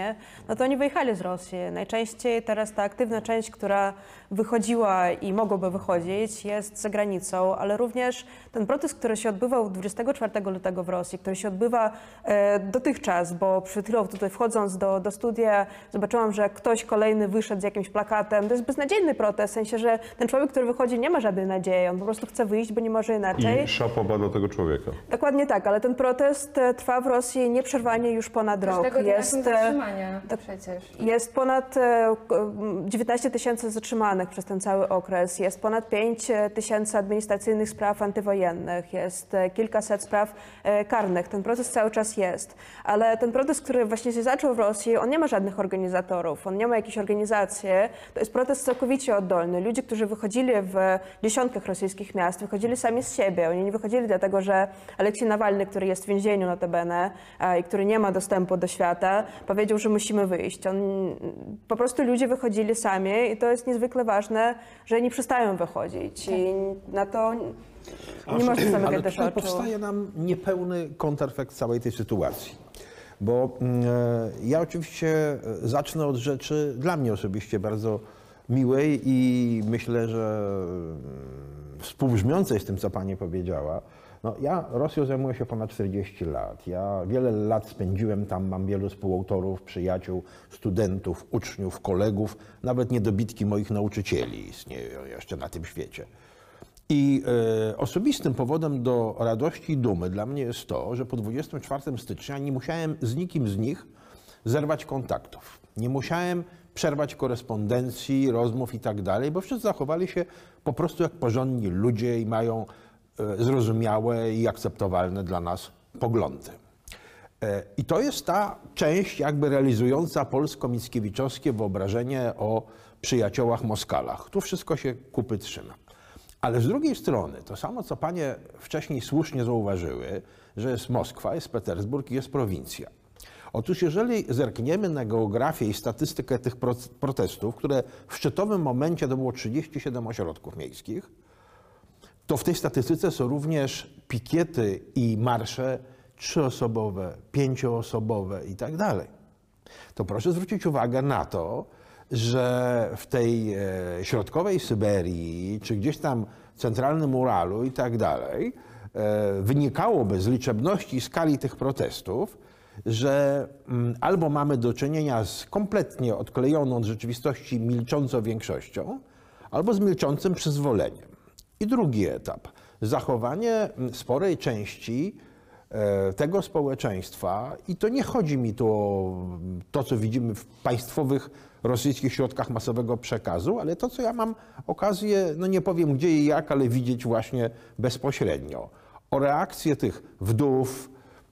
no to oni wyjechali z Rosji. Najczęściej teraz ta aktywna część, która wychodziła i mogłaby wychodzić, jest za granicą, ale również ten protest, który się odbywał 24 lutego w Rosji, który się odbywa e, dotychczas, bo przed chwilą tutaj wchodząc do, do studia zobaczyłam, że ktoś kolejny wyszedł z jakimś plakatem. To jest beznadziejny protest, w sensie, że ten człowiek, który wychodzi, nie ma żadnej nadziei. On po prostu chce wyjść, bo nie może inaczej. I szapoba do tego człowieka. Dokładnie tak, ale ten protest e, trwa w Rosji nieprzerwanie już ponad rok. E, zatrzymania tak. przecież. jest ponad e, k- 19 tysięcy zatrzymanych przez ten cały okres, jest ponad 5 tysięcy administracyjnych spraw antywojennych, jest e, kilkaset spraw e, karnych. Ten proces cały czas jest, ale ten protest, który właśnie się zaczął w Rosji, on nie ma żadnych organizatorów, on nie ma jakiejś organizacji. To jest protest całkowicie oddolny. Ludzie, którzy wychodzili w dziesiątkach rosyjskich miast, wychodzili sami z siebie. Oni nie wychodzili dlatego, że Aleksiej Nawalny, który jest w więzieniu notabene e, i który nie ma dostępu do świata, powiedział, że musimy wyjść. On, po prostu ludzie wychodzili sami i to jest niezwykle ważne, że nie przestają wychodzić i na to nie można zamykać też oczu. powstaje nam niepełny kontrefekt całej tej sytuacji. Bo mm, e, ja oczywiście e, zacznę od rzeczy dla mnie osobiście bardzo miłej i myślę, że mm, współbrzmiącej z tym, co pani powiedziała. No, ja Rosją zajmuję się ponad 40 lat. Ja wiele lat spędziłem tam, mam wielu współautorów, przyjaciół, studentów, uczniów, kolegów, nawet niedobitki moich nauczycieli istnieją jeszcze na tym świecie. I e, osobistym powodem do radości i dumy dla mnie jest to, że po 24 stycznia nie musiałem z nikim z nich zerwać kontaktów. Nie musiałem przerwać korespondencji, rozmów i tak dalej, bo wszyscy zachowali się po prostu jak porządni ludzie i mają zrozumiałe i akceptowalne dla nas poglądy. E, I to jest ta część jakby realizująca polsko-mickiewiczowskie wyobrażenie o przyjaciołach Moskalach. Tu wszystko się kupy trzyma. Ale z drugiej strony, to samo co panie wcześniej słusznie zauważyły, że jest Moskwa, jest Petersburg i jest prowincja. Otóż jeżeli zerkniemy na geografię i statystykę tych pro- protestów, które w szczytowym momencie to było 37 ośrodków miejskich, to w tej statystyce są również pikiety i marsze trzyosobowe, pięcioosobowe i tak dalej. To proszę zwrócić uwagę na to, że w tej e, środkowej Syberii, czy gdzieś tam centralnym Uralu i tak dalej, e, wynikałoby z liczebności i skali tych protestów, że mm, albo mamy do czynienia z kompletnie odklejoną od rzeczywistości milczącą większością, albo z milczącym przyzwoleniem. I drugi etap. Zachowanie sporej części e, tego społeczeństwa, i to nie chodzi mi tu o to, co widzimy w państwowych rosyjskich środkach masowego przekazu, ale to, co ja mam okazję, no nie powiem gdzie i jak, ale widzieć właśnie bezpośrednio. O reakcję tych wdów,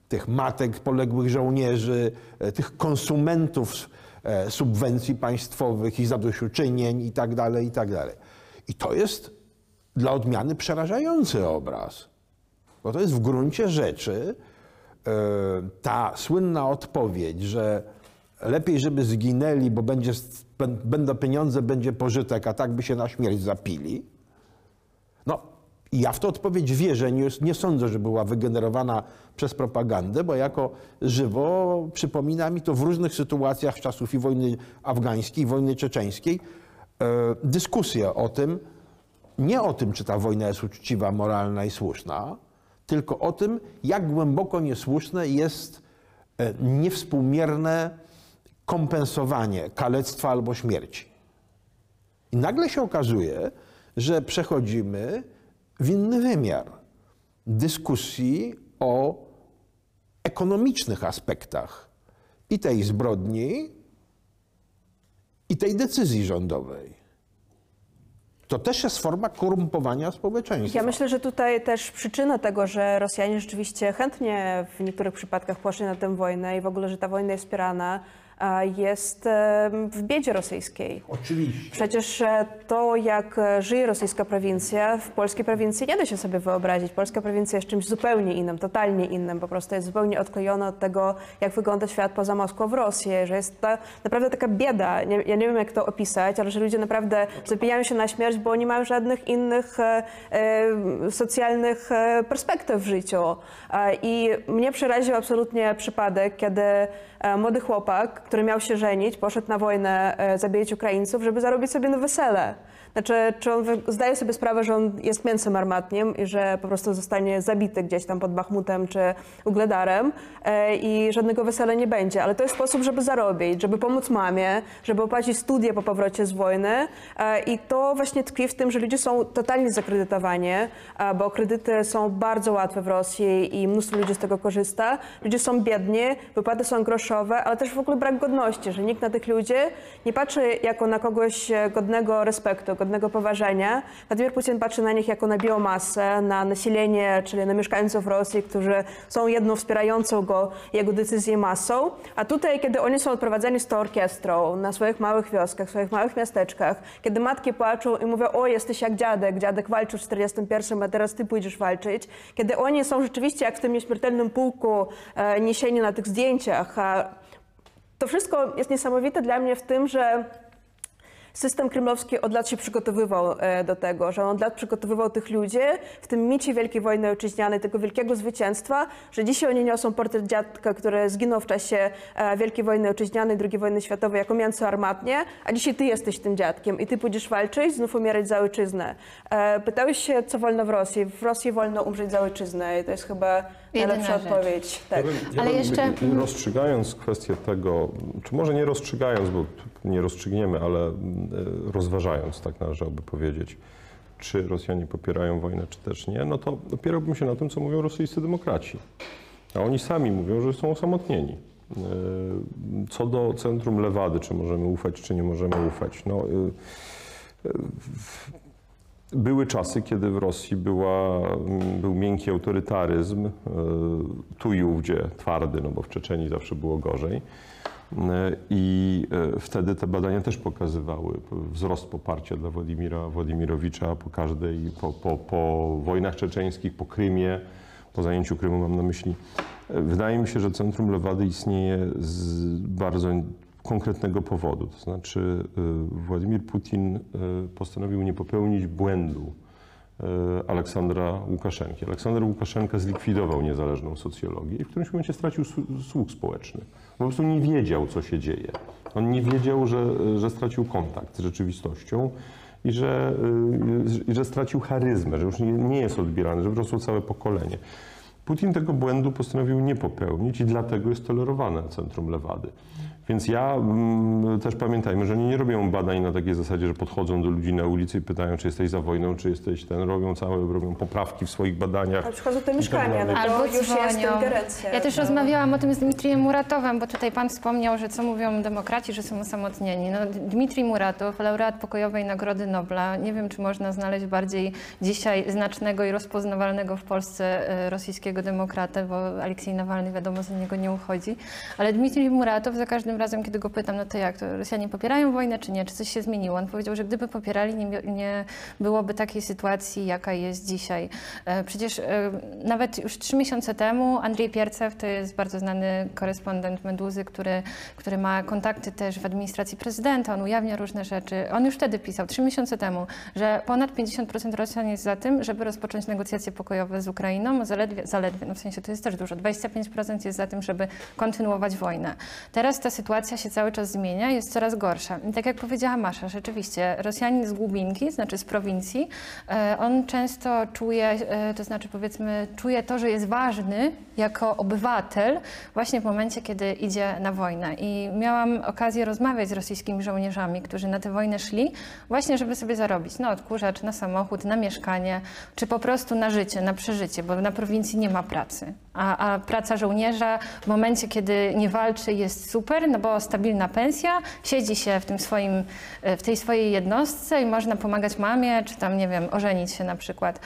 tych matek poległych żołnierzy, e, tych konsumentów e, subwencji państwowych i zadośćuczynień i tak dalej, i tak. I to jest dla odmiany przerażający obraz. Bo to jest w gruncie rzeczy e, ta słynna odpowiedź, że lepiej, żeby zginęli, bo będzie, bę- będą pieniądze, będzie pożytek, a tak by się na śmierć zapili. No, ja w tę odpowiedź wierzę, nie, nie sądzę, że była wygenerowana przez propagandę, bo jako żywo przypomina mi to w różnych sytuacjach czasów i wojny afgańskiej, i wojny czeczeńskiej, e, dyskusję o tym, nie o tym, czy ta wojna jest uczciwa, moralna i słuszna, tylko o tym, jak głęboko niesłuszne jest e, niewspółmierne kompensowanie kalectwa albo śmierci. I nagle się okazuje, że przechodzimy w inny wymiar dyskusji o ekonomicznych aspektach i tej zbrodni, i tej decyzji rządowej. To też jest forma korumpowania społeczeństwa. Ja myślę, że tutaj też przyczyna tego, że Rosjanie rzeczywiście chętnie w niektórych przypadkach poszli na tę wojnę i w ogóle, że ta wojna jest wspierana, jest w biedzie rosyjskiej. Oczywiście. Przecież e, to, jak e, żyje rosyjska prowincja, w polskiej prowincji nie da się sobie wyobrazić. Polska prowincja jest czymś zupełnie innym, totalnie innym. Po prostu jest zupełnie odklejona od tego, jak wygląda świat poza Moskwą w Rosji, że jest naprawdę taka bieda. Nie, ja nie wiem, jak to opisać, ale że ludzie naprawdę zapijają się na śmierć, bo nie mają żadnych innych e, e, socjalnych perspektyw w życiu. I mnie przeraził absolutnie przypadek, kiedy młody chłopak, który miał się żenić, poszedł na wojnę e, zabijać Ukraińców, żeby zarobić sobie na wesele. Znaczy, czy on zdaje sobie sprawę, że on jest mięsem armatnim i że po prostu zostanie zabity gdzieś tam pod Bachmutem czy Ugledarem e, i żadnego wesela nie będzie. Ale to jest sposób, żeby zarobić, żeby pomóc mamie, żeby opłacić studia po powrocie z wojny. E, I to właśnie tkwi w tym, że ludzie są totalnie zakredytowani, e, bo kredyty są bardzo łatwe w Rosji i mnóstwo ludzi z tego korzysta. Ludzie są biedni, wypłaty są groszowe, ale też w ogóle brak godności, że nikt na tych ludzi nie patrzy jako na kogoś godnego respektu, godnego poważania. Władimir Putin patrzy na nich jako na biomasę, na nasilenie, czyli na mieszkańców Rosji, którzy są jedną wspierającą go jego decyzję masą. A tutaj, kiedy oni są odprowadzeni z tą orkiestrą na swoich małych wioskach, swoich małych miasteczkach, kiedy matki płaczą i mówią, o jesteś jak dziadek, dziadek walczył w 41, a teraz ty pójdziesz walczyć. Kiedy oni są rzeczywiście jak w tym nieśmiertelnym pułku e, niesieni na tych zdjęciach, a to wszystko jest niesamowite dla mnie w tym, że system kremlowski od lat się przygotowywał e, do tego, że on od lat przygotowywał tych ludzi w tym micie Wielkiej Wojny Ojczyźnianej, tego wielkiego zwycięstwa, że dzisiaj oni niosą portret dziadka, który zginął w czasie e, Wielkiej Wojny Ojczyźnianej, II wojny światowej jako mięso armatnie, a dzisiaj ty jesteś tym dziadkiem i ty pójdziesz walczyć, znów umierać za ojczyznę. E, Pytałeś się, co wolno w Rosji. W Rosji wolno umrzeć za ojczyznę i to jest chyba najlepsza odpowiedź. Tak. Ja Ale jeszcze- Rozstrzygając kwestię tego, czy może nie rozstrzygając, bo nie rozstrzygniemy, ale e, rozważając, tak należałoby powiedzieć, czy Rosjanie popierają wojnę, czy też nie, no to opierałbym się na tym, co mówią rosyjscy demokraci. A oni sami mówią, że są osamotnieni. E, Co do centrum Lewady, czy możemy ufać, czy nie możemy ufać. No, e, były czasy, kiedy w Rosji była, był miękki autorytaryzm, e, tu i ówdzie twardy, no bo w Czeczeniu zawsze było gorzej. E, I e, wtedy te badania też pokazywały wzrost poparcia dla Władimira Władimirowicza po każdej, po, po, po wojnach czeczeńskich, po Krymie, po zajęciu Krymu mam na myśli. Wydaje mi się, że Centrum Lewady istnieje bardzo konkretnego powodu. To znaczy y, Władimir Putin y, postanowił nie popełnić błędu y, Aleksandra Łukaszenki. Aleksander Łukaszenka zlikwidował niezależną socjologię i w którymś momencie stracił słuch społeczny. Po prostu nie wiedział, co się dzieje. On nie wiedział, że, że stracił kontakt z rzeczywistością i że, i że stracił charyzmę, że już nie, nie jest odbierany, że wyrosło całe pokolenie. Putin tego błędu postanowił nie popełnić i dlatego jest tolerowane Centrum Lewady. Więc ja mm, też pamiętajmy, że oni nie robią badań na takiej zasadzie, że podchodzą do ludzi na ulicy i pytają, czy jesteś za wojną, czy jesteś ten, robią całe, robią poprawki w swoich badaniach. Ale przychodzą te mieszkania, no Albo już jest ingerencja. Ja też rozmawiałam o tym z Dmitrijem Muratowem, bo tutaj pan wspomniał, że co mówią demokraci, że są osamotnieni. No, Dmitrij Muratow, laureat pokojowej Nagrody Nobla. Nie wiem, czy można znaleźć bardziej dzisiaj znacznego i rozpoznawalnego w Polsce e, rosyjskiego demokratę, bo Aleksiej Nawalny wiadomo z niego nie uchodzi. Ale Dmitrij Muratow za każdym razem, kiedy go pytam, no to jak, to Rosjanie popierają wojnę, czy nie? Czy coś się zmieniło? On powiedział, że gdyby popierali, nie, nie byłoby takiej sytuacji, jaka jest dzisiaj. E, Przecież e, nawet już trzy miesiące temu Andrzej Piercew, to jest bardzo znany korespondent Meduzy, który, który ma kontakty też w administracji prezydenta, on ujawnia różne rzeczy. On już wtedy pisał, trzy miesiące temu, że ponad 50% Rosjan jest za tym, żeby rozpocząć negocjacje pokojowe z Ukrainą, zaledwie, zaledwie no w sensie to jest też dużo, 25% jest za tym, żeby kontynuować wojnę. Teraz ta sytuacja sytuacja się cały czas zmienia, jest coraz gorsza. I tak jak powiedziała Masza, rzeczywiście Rosjanin z Głubinki, znaczy z prowincji, e, on często czuje, e, to znaczy powiedzmy, czuje to, że jest ważny jako obywatel właśnie w momencie, kiedy idzie na wojnę. I miałam okazję rozmawiać z rosyjskimi żołnierzami, którzy na tę wojnę szli, właśnie żeby sobie zarobić na odkurzacz, na samochód, na mieszkanie, czy po prostu na życie, na przeżycie, bo na prowincji nie ma pracy. A, a praca żołnierza w momencie, kiedy nie walczy, jest super, no bo stabilna pensja, siedzi się w, tym swoim, e, w tej swojej jednostce i można pomagać mamie, czy tam, nie wiem, ożenić się na przykład.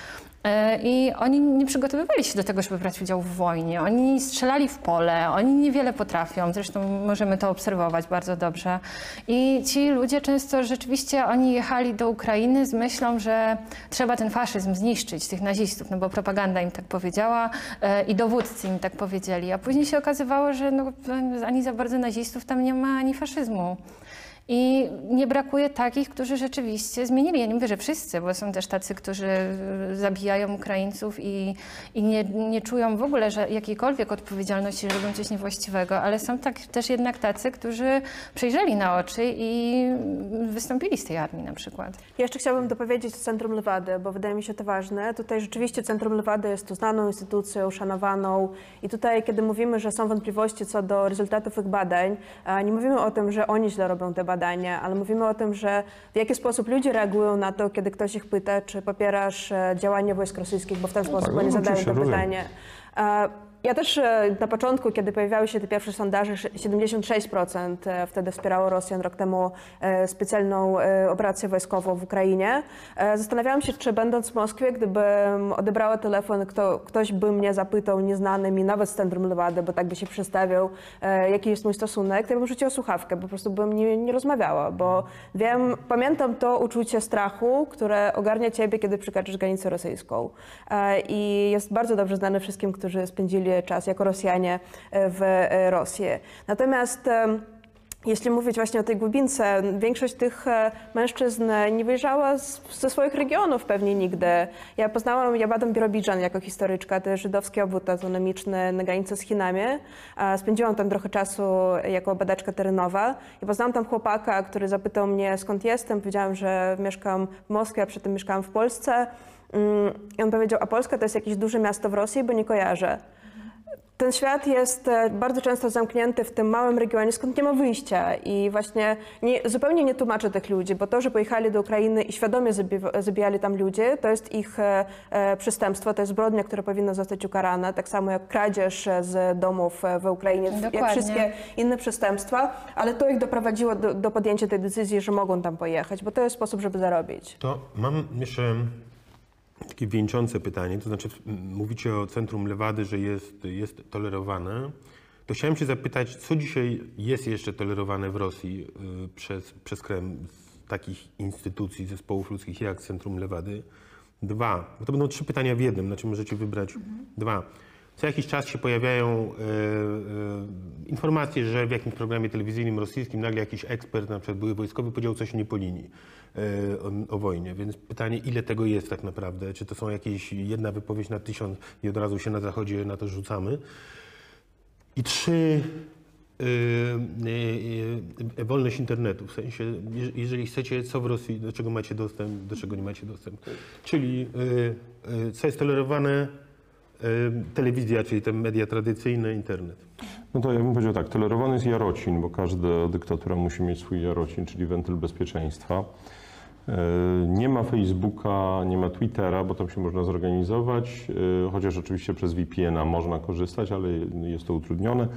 E, I oni nie przygotowywali się do tego, żeby brać udział w wojnie. Oni strzelali w pole, oni niewiele potrafią, zresztą możemy to obserwować bardzo dobrze. I ci ludzie często rzeczywiście, oni jechali do Ukrainy z myślą, że trzeba ten faszyzm zniszczyć, tych nazistów, no bo propaganda im tak powiedziała e, i dowódcy im tak powiedzieli. A później się okazywało, że no, ani za bardzo nazistów tam nie ma, ani faszyzmu. I nie brakuje takich, którzy rzeczywiście zmienili. Ja nie mówię, że wszyscy, bo są też tacy, którzy y, zabijają Ukraińców i, i nie, nie czują w ogóle że jakiejkolwiek odpowiedzialności, że robią coś niewłaściwego, ale są tak, też jednak tacy, którzy przejrzeli na oczy i wystąpili z tej armii na przykład. Ja jeszcze chciałabym dopowiedzieć o Centrum Lewady, bo wydaje mi się to ważne. Tutaj rzeczywiście Centrum Lewady jest to znaną instytucją, szanowaną i tutaj, kiedy mówimy, że są wątpliwości co do rezultatów ich badań, nie mówimy o tym, że oni źle robią te badania, ale mówimy o tym, że w jaki sposób ludzie reagują na to, kiedy ktoś ich pyta, czy popierasz e, działania wojsk rosyjskich, bo w ten sposób no, oni zadają to pytanie. Ja też e, na początku, kiedy pojawiały się te pierwsze sondaże, 76% e, wtedy wspierało Rosjan rok temu e, specjalną operację wojskową w Ukrainie. Zastanawiałam się, czy będąc w Moskwie, gdybym odebrała telefon, kto, ktoś by mnie zapytał, nieznany mi, nawet z centrum Lewady, bo tak by się przedstawiał, jaki jest mój stosunek, to ja bym rzuciła słuchawkę, po prostu bym nie, nie rozmawiała, bo wiem, pamiętam to uczucie strachu, które ogarnia ciebie, kiedy przekraczasz granicę rosyjską. I jest bardzo dobrze znane wszystkim, którzy spędzili czas jako Rosjanie e, w e, Rosji. Natomiast jeśli mówić właśnie o tej głębince, większość tych e, mężczyzn nie wyjeżdżała z, ze swoich regionów pewnie nigdy. Ja poznałam Jabadam Birobidżan jako historyczka, to jest żydowski obwód autonomiczny na granicy z Chinami. Spędziłam tam trochę czasu jako badaczka terenowa i poznałam tam chłopaka, który zapytał mnie skąd jestem. Powiedziałam, że mieszkam w Moskwie, a przy tym mieszkałam w Polsce. Mm, I on powiedział, a Polska to jest jakieś duże miasto w Rosji, bo nie kojarzę. Ten świat jest e, bardzo często zamknięty w tym małym regionie, skąd nie ma wyjścia. I właśnie nie, zupełnie nie tłumaczę tych ludzi, bo to, że pojechali do Ukrainy i świadomie zabi- zabijali tam ludzi, to jest ich e, e, przestępstwo, to jest zbrodnia, która powinna zostać ukarana, tak samo jak kradzież z domów w Ukrainie, jak Dokładnie. wszystkie inne przestępstwa, ale to ich doprowadziło do, do podjęcia tej decyzji, że mogą tam pojechać, bo to jest sposób, żeby zarobić. To mam jeszcze takie wieńczące pytanie, to znaczy mówicie o Centrum Lewady, że jest, jest tolerowane. To chciałem się zapytać, co dzisiaj jest jeszcze tolerowane w Rosji y, przez, przez Kreml z takich instytucji, zespołów ludzkich jak Centrum Lewady? Dwa, bo to będą trzy pytania w jednym, na czym możecie wybrać dwa. Co jakiś czas się pojawiają e, e, informacje, że w jakimś programie telewizyjnym rosyjskim nagle jakiś ekspert, na przykład były wojskowy, powiedział coś nie po linii e, o, o wojnie. Więc pytanie, ile tego jest tak naprawdę? Czy to są jakieś jedna wypowiedź na tysiąc i od razu się na zachodzie na to rzucamy? I trzy, wolność internetu. W sensie, je- jeżeli chcecie, co w Rosji, do czego macie dostęp, do czego nie macie dostęp. Czyli co jest tolerowane, telewizja, czyli te media tradycyjne, internet. No to ja bym powiedział tak, tolerowany jest jarocin, bo każda dyktatura musi mieć swój jarocin, czyli wentyl bezpieczeństwa. E, Nie ma Facebooka, nie ma Twittera, bo tam się można zorganizować, e, chociaż oczywiście przez VPN-a można korzystać, ale jest to utrudnione.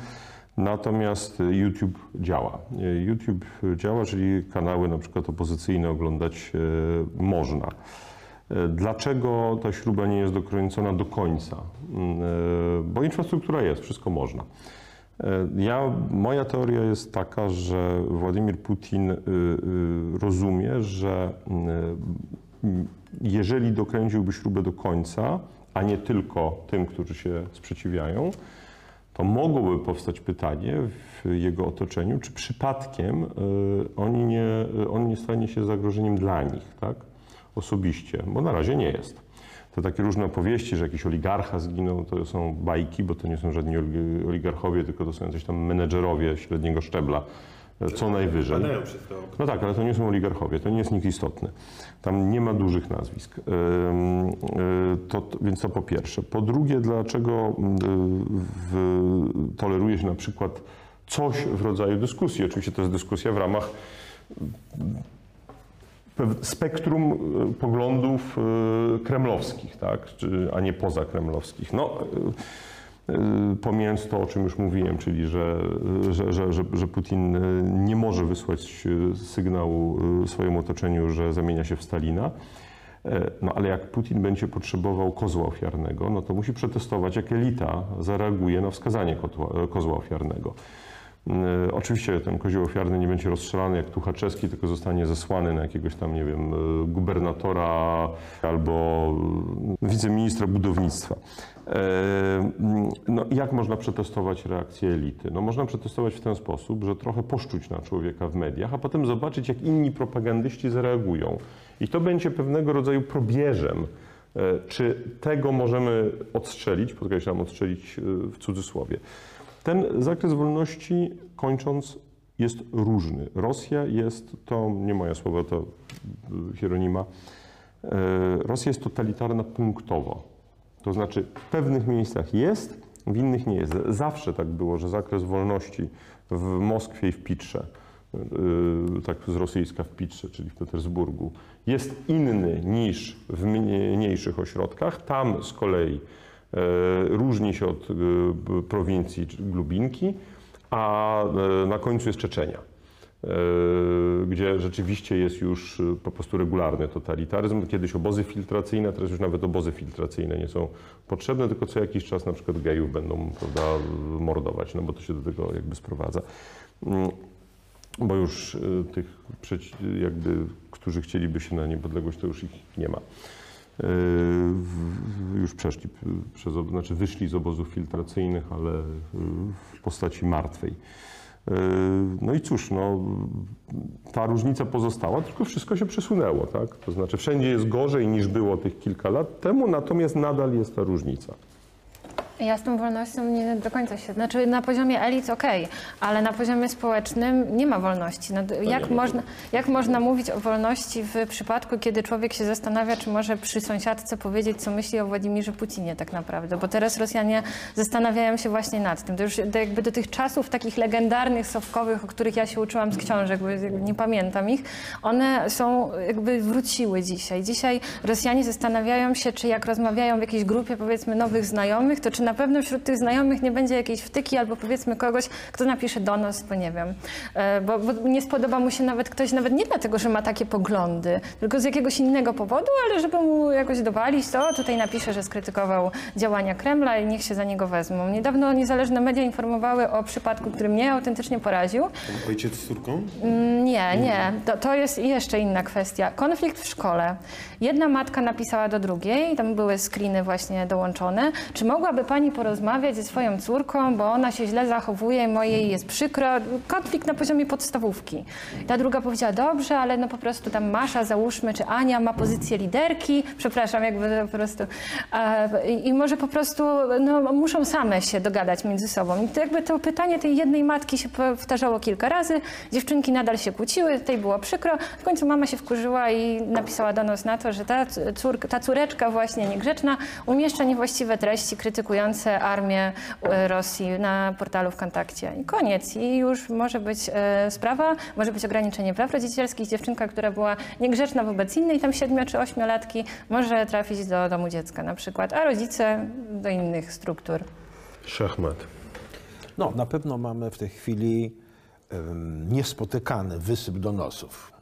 Natomiast YouTube działa. YouTube działa, czyli kanały na przykład opozycyjne oglądać można. Dlaczego ta śruba nie jest dokręcona do końca? Mm, e, Bo infrastruktura jest, wszystko można. E, Ja, moja teoria jest taka, że Władimir Putin y, y, rozumie, że y, jeżeli dokręciłby śrubę do końca, a nie tylko tym, którzy się sprzeciwiają, to mogłoby powstać pytanie w jego otoczeniu, czy przypadkiem y, oni nie, on nie stanie się zagrożeniem dla nich, tak? Osobiście, bo na razie nie jest. te takie różne opowieści, że jakiś oligarcha zginął, to są bajki, bo to nie są żadni oli- oligarchowie, tylko to są jacyś tam menedżerowie średniego szczebla, e, co najwyżej. To. No tak, ale to nie są oligarchowie, to nie jest nikt istotny. Tam nie ma dużych nazwisk. Y, To, to, więc to po pierwsze. Po drugie, dlaczego w, toleruje się na przykład coś w rodzaju dyskusji? Oczywiście to jest dyskusja w ramach spektrum y, poglądów y, kremlowskich, tak? Czy, a nie pozakremlowskich. No, y, pomijając to, o czym już mówiłem, czyli że, że, że, że, Putin nie może wysłać sygnału swojemu otoczeniu, że zamienia się w Stalina. E, No ale jak Putin będzie potrzebował kozła ofiarnego, no to musi przetestować, jak elita zareaguje na wskazanie kozła ofiarnego. E, Oczywiście ten kozioł ofiarny nie będzie rozstrzelany jak Tuchaczewski, tylko zostanie zesłany na jakiegoś tam, nie wiem, e, gubernatora albo e, wiceministra budownictwa. No, jak można przetestować reakcję elity? No, można przetestować w ten sposób, że trochę poszczuć na człowieka w mediach, a potem zobaczyć, jak inni propagandyści zareagują. I to będzie pewnego rodzaju probierzem, czy tego możemy odstrzelić, podkreślam, odstrzelić w cudzysłowie. Ten zakres wolności, kończąc, jest różny. Rosja jest, to nie moje słowa, to y, Hieronima, e, Rosja jest totalitarna punktowo. To znaczy w pewnych miejscach jest, w innych nie jest. Zawsze tak było, że zakres wolności w Moskwie i w Pitrze, y, tak z rosyjska w Pitrze, czyli w Petersburgu, jest inny niż w mniejszych ośrodkach. Tam z kolei różni się od e, prowincji Glubinki, a e, na końcu jest Czeczenia, e, gdzie rzeczywiście jest już e, po prostu regularny totalitaryzm. Kiedyś obozy filtracyjne, teraz już nawet obozy filtracyjne nie są potrzebne, tylko co jakiś czas na przykład gejów będą prawda, mordować, no bo to się do tego jakby sprowadza. Mm, Bo już tych, jakby, którzy chcieliby się na niepodległość, to już ich nie ma. Y, w- Już przeszli przez, znaczy wyszli z obozów filtracyjnych, ale y, w postaci martwej. Y, No i cóż, no, ta różnica pozostała, tylko wszystko się przesunęło, tak? To znaczy wszędzie jest gorzej niż było tych kilka lat temu, natomiast nadal jest ta różnica. Ja z tą wolnością nie do końca się. Znaczy na poziomie elit okej, ale na poziomie społecznym nie ma wolności. No, jak, można, jak można mówić o wolności w przypadku, kiedy człowiek się zastanawia, czy może przy sąsiadce powiedzieć, co myśli o Władimirze Putinie tak naprawdę? Bo teraz Rosjanie zastanawiają się właśnie nad tym. To już do, jakby do tych czasów takich legendarnych, sowkowych, o których ja się uczyłam z książek, bo nie pamiętam ich, one są jakby wróciły dzisiaj. Dzisiaj Rosjanie zastanawiają się, czy jak rozmawiają w jakiejś grupie powiedzmy nowych znajomych, to czy na pewno wśród tych znajomych nie będzie jakiejś wtyki albo powiedzmy kogoś, kto napisze do nas, bo nie wiem, e, bo, bo nie spodoba mu się nawet ktoś, nawet nie dlatego, że ma takie poglądy, tylko z jakiegoś innego powodu, ale żeby mu jakoś dowalić, to tutaj napisze, że skrytykował działania Kremla i niech się za niego wezmą. Niedawno niezależne media informowały o przypadku, który mnie autentycznie poraził. Ojciec z córką? Nie, nie. To, to jest jeszcze inna kwestia. Konflikt w szkole. Jedna matka napisała do drugiej, tam były screeny właśnie dołączone. Czy mogłaby pani porozmawiać ze swoją córką, bo ona się źle zachowuje, mojej jest przykro. Konflikt na poziomie podstawówki. Ta druga powiedziała, dobrze, ale no po prostu tam Masza, załóżmy, czy Ania ma pozycję liderki. Przepraszam, jakby po prostu. E, I może po prostu no, muszą same się dogadać między sobą. I to jakby to pytanie tej jednej matki się powtarzało kilka razy. Dziewczynki nadal się kłóciły, tej było przykro. W końcu mama się wkurzyła i napisała do nas na to, że ta, córka, ta córeczka właśnie niegrzeczna umieszcza niewłaściwe treści krytykujące armię e, Rosji na portalu w kontakcie. I koniec. I już może być e, sprawa, może być ograniczenie praw rodzicielskich. Dziewczynka, która była niegrzeczna wobec innej, tam siedmiu czy ośmiolatki, może trafić do domu dziecka na przykład, a rodzice do innych struktur. Szachmat. No, na pewno mamy w tej chwili em, niespotykany wysyp donosów.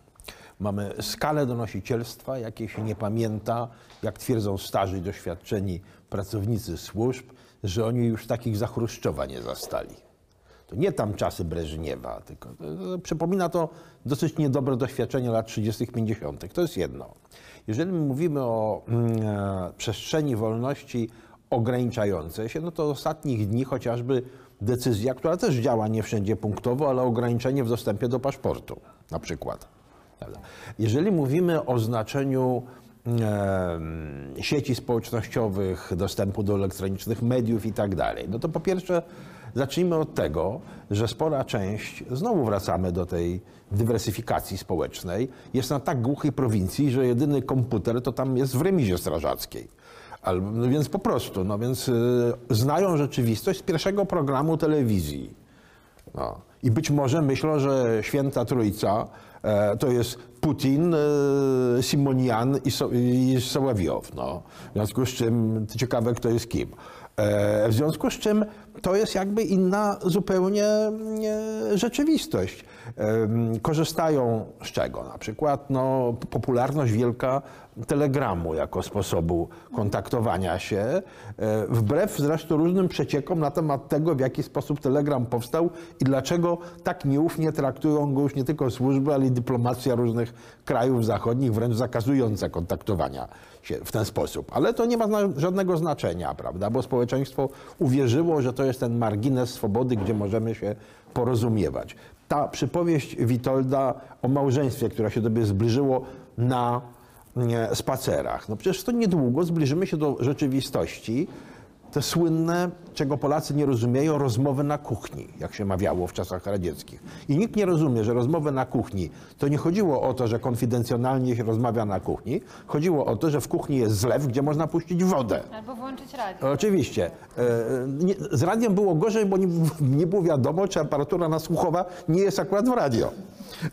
Mamy skalę donosicielstwa, jakiej się nie pamięta, jak twierdzą starzy doświadczeni pracownicy służb, że oni już takich za Chruszczowa nie zastali. To nie tam czasy Breżniewa, tylko przypomina to dosyć niedobre doświadczenie lat 30., 50. To jest jedno. Jeżeli mówimy o mm, e, przestrzeni wolności ograniczającej się, no to ostatnich dni chociażby decyzja, która też działa nie wszędzie punktowo, ale ograniczenie w dostępie do paszportu na przykład. Jeżeli mówimy o znaczeniu sieci społecznościowych, dostępu do elektronicznych mediów i tak dalej. No to po pierwsze zacznijmy od tego, że spora część, znowu wracamy do tej dywersyfikacji społecznej, jest na tak głuchej prowincji, że jedyny komputer to tam jest w remizie strażackiej. Albo, no więc po prostu, no więc y, znają rzeczywistość z pierwszego programu telewizji. No. I być może myślą, że święta trójca e, to jest Putin, e, Simonian i, i Sołowiow. No. W związku z czym ciekawe, kto jest kim. E, w związku z czym to jest jakby inna zupełnie e, rzeczywistość. Em, Korzystają z czego? Na przykład no, popularność wielka telegramu jako sposobu kontaktowania się, e, wbrew zresztą różnym przeciekom na temat tego, w jaki sposób telegram powstał i dlaczego tak nieufnie traktują go już nie tylko służby, ale i dyplomacja różnych krajów zachodnich, wręcz zakazująca kontaktowania się w ten sposób. Ale to nie ma żadnego znaczenia, prawda? Bo społeczeństwo uwierzyło, że to jest ten margines swobody, gdzie możemy się porozumiewać. Ta przypowieść Witolda o małżeństwie, które się do siebie zbliżyło na spacerach. No przecież to niedługo zbliżymy się do rzeczywistości. Te słynne, czego Polacy nie rozumieją, rozmowy na kuchni, jak się mawiało w czasach radzieckich. I nikt nie rozumie, że rozmowy na kuchni to nie chodziło o to, że konfidencjonalnie się rozmawia na kuchni. Chodziło o to, że w kuchni jest zlew, gdzie można puścić wodę. Albo włączyć radio. Oczywiście. E, z radiem było gorzej, bo nie było wiadomo, czy aparatura nasłuchowa nie jest akurat w radio.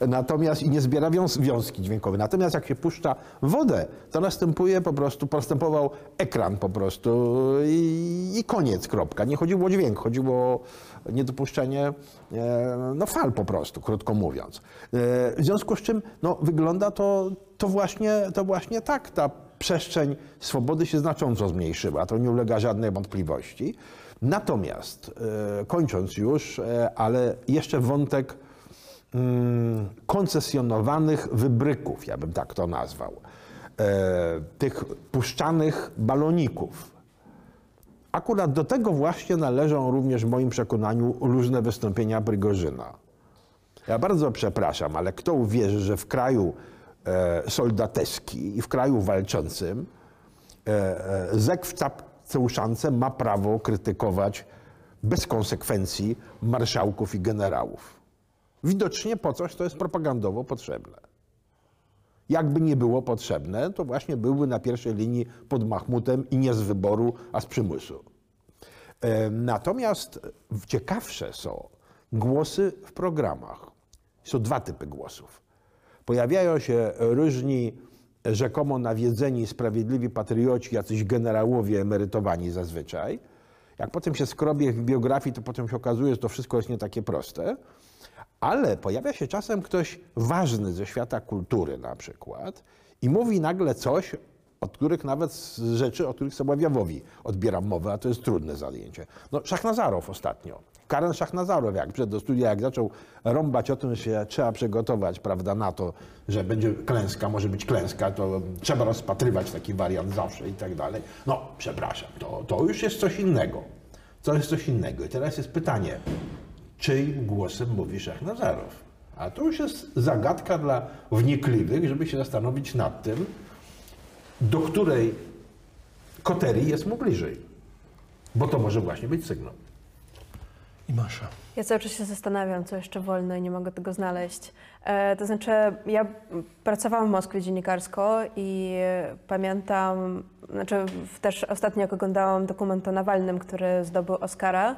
Natomiast i nie zbiera wiąz, wiązki dźwiękowe. Natomiast jak się puszcza wodę, to następuje po prostu, postępował ekran po prostu i, i koniec, kropka. Nie chodziło o dźwięk, chodziło o niedopuszczenie e, no, fal po prostu, krótko mówiąc. E, w związku z czym no, wygląda to, to, właśnie, to właśnie tak. Ta przestrzeń swobody się znacząco zmniejszyła, to nie ulega żadnej wątpliwości. Natomiast, e, kończąc już, ale jeszcze wątek koncesjonowanych wybryków, ja bym tak to nazwał, e, tych puszczanych baloników. Akurat do tego właśnie należą również w moim przekonaniu różne wystąpienia Prygorzyna. Ja bardzo przepraszam, ale kto uwierzy, że w kraju e, soldateski i w kraju walczącym e, zek w uszance ma prawo krytykować bez konsekwencji marszałków i generałów. Widocznie po coś to jest propagandowo potrzebne. Jakby nie było potrzebne, to właśnie byłby na pierwszej linii pod Mahmutem i nie z wyboru, a z przymusu. E, Natomiast ciekawsze są głosy w programach. Są dwa typy głosów. Pojawiają się różni rzekomo nawiedzeni, sprawiedliwi patrioci, jacyś generałowie emerytowani zazwyczaj. Jak potem się skrobie w biografii, to potem się okazuje, że to wszystko jest nie takie proste. Ale pojawia się czasem ktoś ważny ze świata kultury na przykład i mówi nagle coś, od których nawet rzeczy, od których Sołowiowowi odbieram mowę, a to jest trudne zajęcie. No, Szachnazarow ostatnio. Karen Szachnazarow, jak przyszedł do studia, jak zaczął rąbać o tym, że trzeba przygotować prawda, na to, że będzie klęska, może być klęska, to trzeba rozpatrywać taki wariant zawsze i tak dalej. No, przepraszam, to, to już jest coś innego. To jest coś innego. I teraz jest pytanie, czyim głosem mówi Szachnazarow? A to już jest zagadka dla wnikliwych, żeby się zastanowić nad tym, do której koterii jest mu bliżej. Bo to może właśnie być sygnał. I Masza. Ja cały czas się zastanawiam, co jeszcze wolno i nie mogę tego znaleźć. E, to znaczy, ja pracowałam w Moskwie dziennikarsko i pamiętam, znaczy też ostatnio jak oglądałam dokument o Nawalnym, który zdobył Oscara,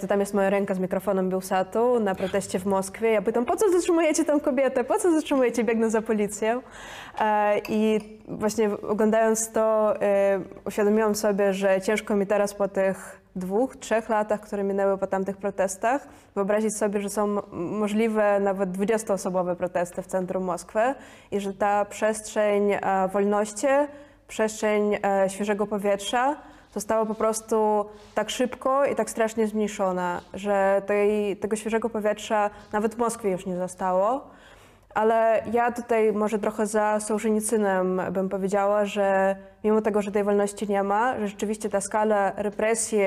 to tam jest moja ręka z mikrofonem Bielsatu na proteście w Moskwie. Ja pytam, po co zatrzymujecie tę kobietę? Po co zatrzymujecie? Biegnę za policją. E, I właśnie oglądając to, e, uświadomiłam sobie, że ciężko mi teraz po tych dwóch, trzech latach, które minęły po tamtych protestach, wyobrazić sobie, że są możliwe nawet 20-osobowe protesty w centrum Moskwy i że ta przestrzeń e, wolności, przestrzeń e, świeżego powietrza została po prostu tak szybko i tak strasznie zmniejszona, że tej, tego świeżego powietrza nawet w Moskwie już nie zostało. Ale ja tutaj może trochę za Sołżenicynem bym powiedziała, że mimo tego, że tej wolności nie ma, że rzeczywiście ta skala represji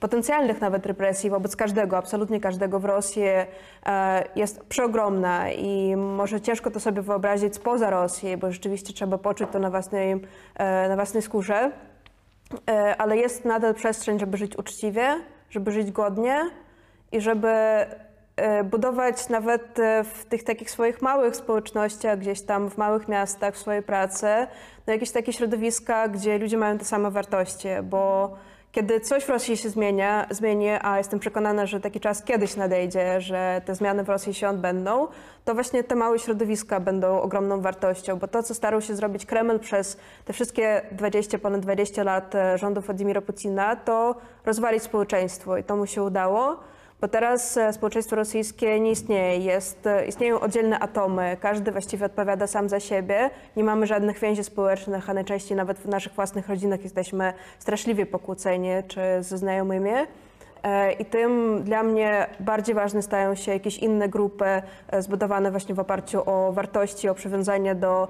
potencjalnych nawet represji wobec każdego, absolutnie każdego w Rosji e, jest przeogromna i może ciężko to sobie wyobrazić spoza Rosji, bo rzeczywiście trzeba poczuć to na własnej, e, na własnej skórze. E, ale jest nadal przestrzeń, żeby żyć uczciwie, żeby żyć godnie i żeby e, budować nawet e, w tych takich swoich małych społecznościach, gdzieś tam w małych miastach, w swojej pracy, no jakieś takie środowiska, gdzie ludzie mają te same wartości, bo kiedy coś w Rosji się zmienia, zmieni, a jestem przekonana, że taki czas kiedyś nadejdzie, że te zmiany w Rosji się odbędą, to właśnie te małe środowiska będą ogromną wartością, bo to, co starał się zrobić Kreml przez te wszystkie 20, ponad 20 lat e, rządów Władimira Putina, to rozwalić społeczeństwo i to mu się udało. Bo teraz e, społeczeństwo rosyjskie nie istnieje. Jest, e, istnieją oddzielne atomy, każdy właściwie odpowiada sam za siebie. Nie mamy żadnych więzi społecznych, a najczęściej nawet w naszych własnych rodzinach jesteśmy straszliwie pokłóceni czy ze znajomymi. E, I tym dla mnie bardziej ważne stają się jakieś inne grupy zbudowane właśnie w oparciu o wartości, o przywiązanie do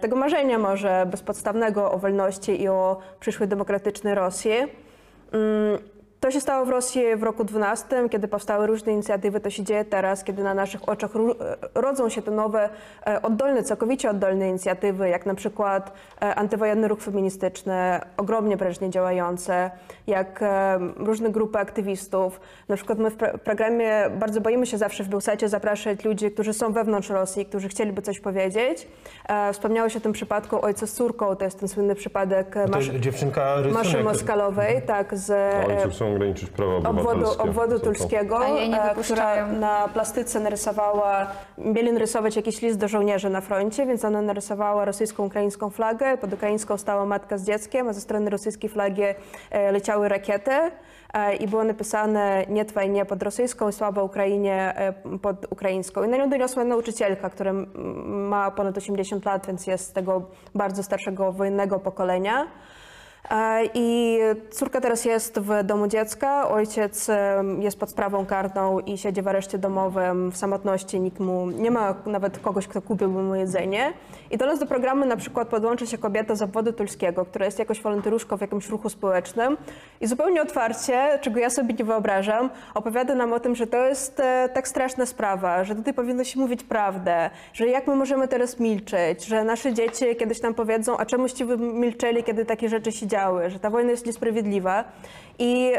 tego marzenia może bezpodstawnego o wolności i o przyszłej demokratycznej Rosji. To się stało w Rosji w roku 12, kiedy powstały różne inicjatywy. To się dzieje teraz, kiedy na naszych oczach e, rodzą się te nowe, e, oddolne, całkowicie oddolne inicjatywy, jak na przykład e, antywojenny ruch feministyczny, ogromnie prężnie działające, jak różne grupy aktywistów. Na przykład my w pro- programie bardzo boimy się zawsze w Bielsecie zapraszać ludzi, którzy są wewnątrz Rosji, którzy chcieliby coś powiedzieć. E, Wspomniałeś o tym przypadku ojca z córką, to jest ten słynny przypadek Maszy, dziewczynka rysunek. Maszy Moskalowej, tak, z Ojców chcą ograniczyć prawa obwodu, obywatelskie. obwodu to? tulskiego, nie e, która na plastyce narysowała, mieli narysować jakiś list do żołnierzy na froncie, więc ona narysowała rosyjską-ukraińską flagę, pod ukraińską stała matka z dzieckiem, a ze strony rosyjskiej flagi e, leciały rakiety e, i było napisane nie twajnie pod rosyjską i sława Ukrainie pod ukraińską. I na nią doniosła nauczycielka, która ma ponad 80 lat, więc jest z tego bardzo starszego wojennego pokolenia. I córka teraz jest w domu dziecka, ojciec jest pod sprawą karną i siedzi w areszcie domowym w samotności, nikt mu nie ma nawet kogoś, kto kupiłby mu jedzenie. I do nas do programu na przykład podłączy się kobieta z obwodu tulskiego, która jest jakoś wolontariuszką w jakimś ruchu społecznym i zupełnie otwarcie, czego ja sobie nie wyobrażam, opowiada nam o tym, że to jest e, tak straszna sprawa, że tutaj powinno się mówić prawdę, że jak my możemy teraz milczeć, że nasze dzieci kiedyś nam powiedzą, a czemuście wy milczeli, kiedy takie rzeczy się działy, że ta wojna jest niesprawiedliwa. I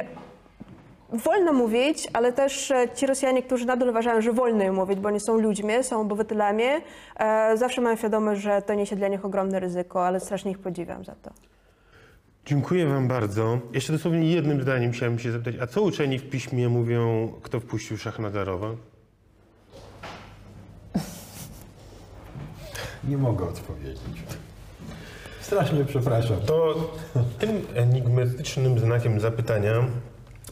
wolno mówić, ale też e, ci Rosjanie, którzy nadal uważają, że wolno im mówić, bo oni są ludźmi, są obywatelami, e, zawsze mają świadomość, że to niesie dla nich ogromne ryzyko, ale strasznie ich podziwiam za to. Dziękuję wam bardzo. Jeszcze dosłownie jednym zdaniem chciałem się zapytać, a co uczeni w piśmie mówią, kto wpuścił Szachnazarowa? Nie mogę odpowiedzieć. Strasznie przepraszam. To tym enigmatycznym znakiem zapytania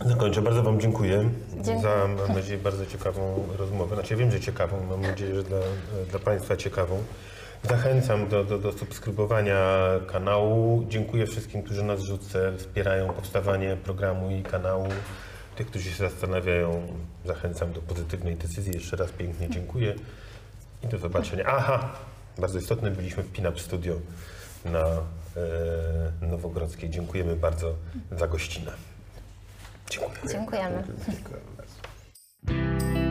zakończę. Bardzo wam dziękuję Dziękuję. za, mam nadzieję, bardzo ciekawą rozmowę. Znaczy, ja wiem, że ciekawą, mam nadzieję, że dla, dla państwa ciekawą. Zachęcam do, do, do subskrybowania kanału. Dziękuję wszystkim, którzy nas wrzucę, wspierają powstawanie programu i kanału. Tych, którzy się zastanawiają, zachęcam do pozytywnej decyzji. Jeszcze raz pięknie dziękuję i do zobaczenia. Aha, bardzo istotne, byliśmy w Pinup Studio na e, Nowogrodzkiej. Dziękujemy bardzo za gościnę. Dziękuję. Dziękujemy. Dziękuję bardzo.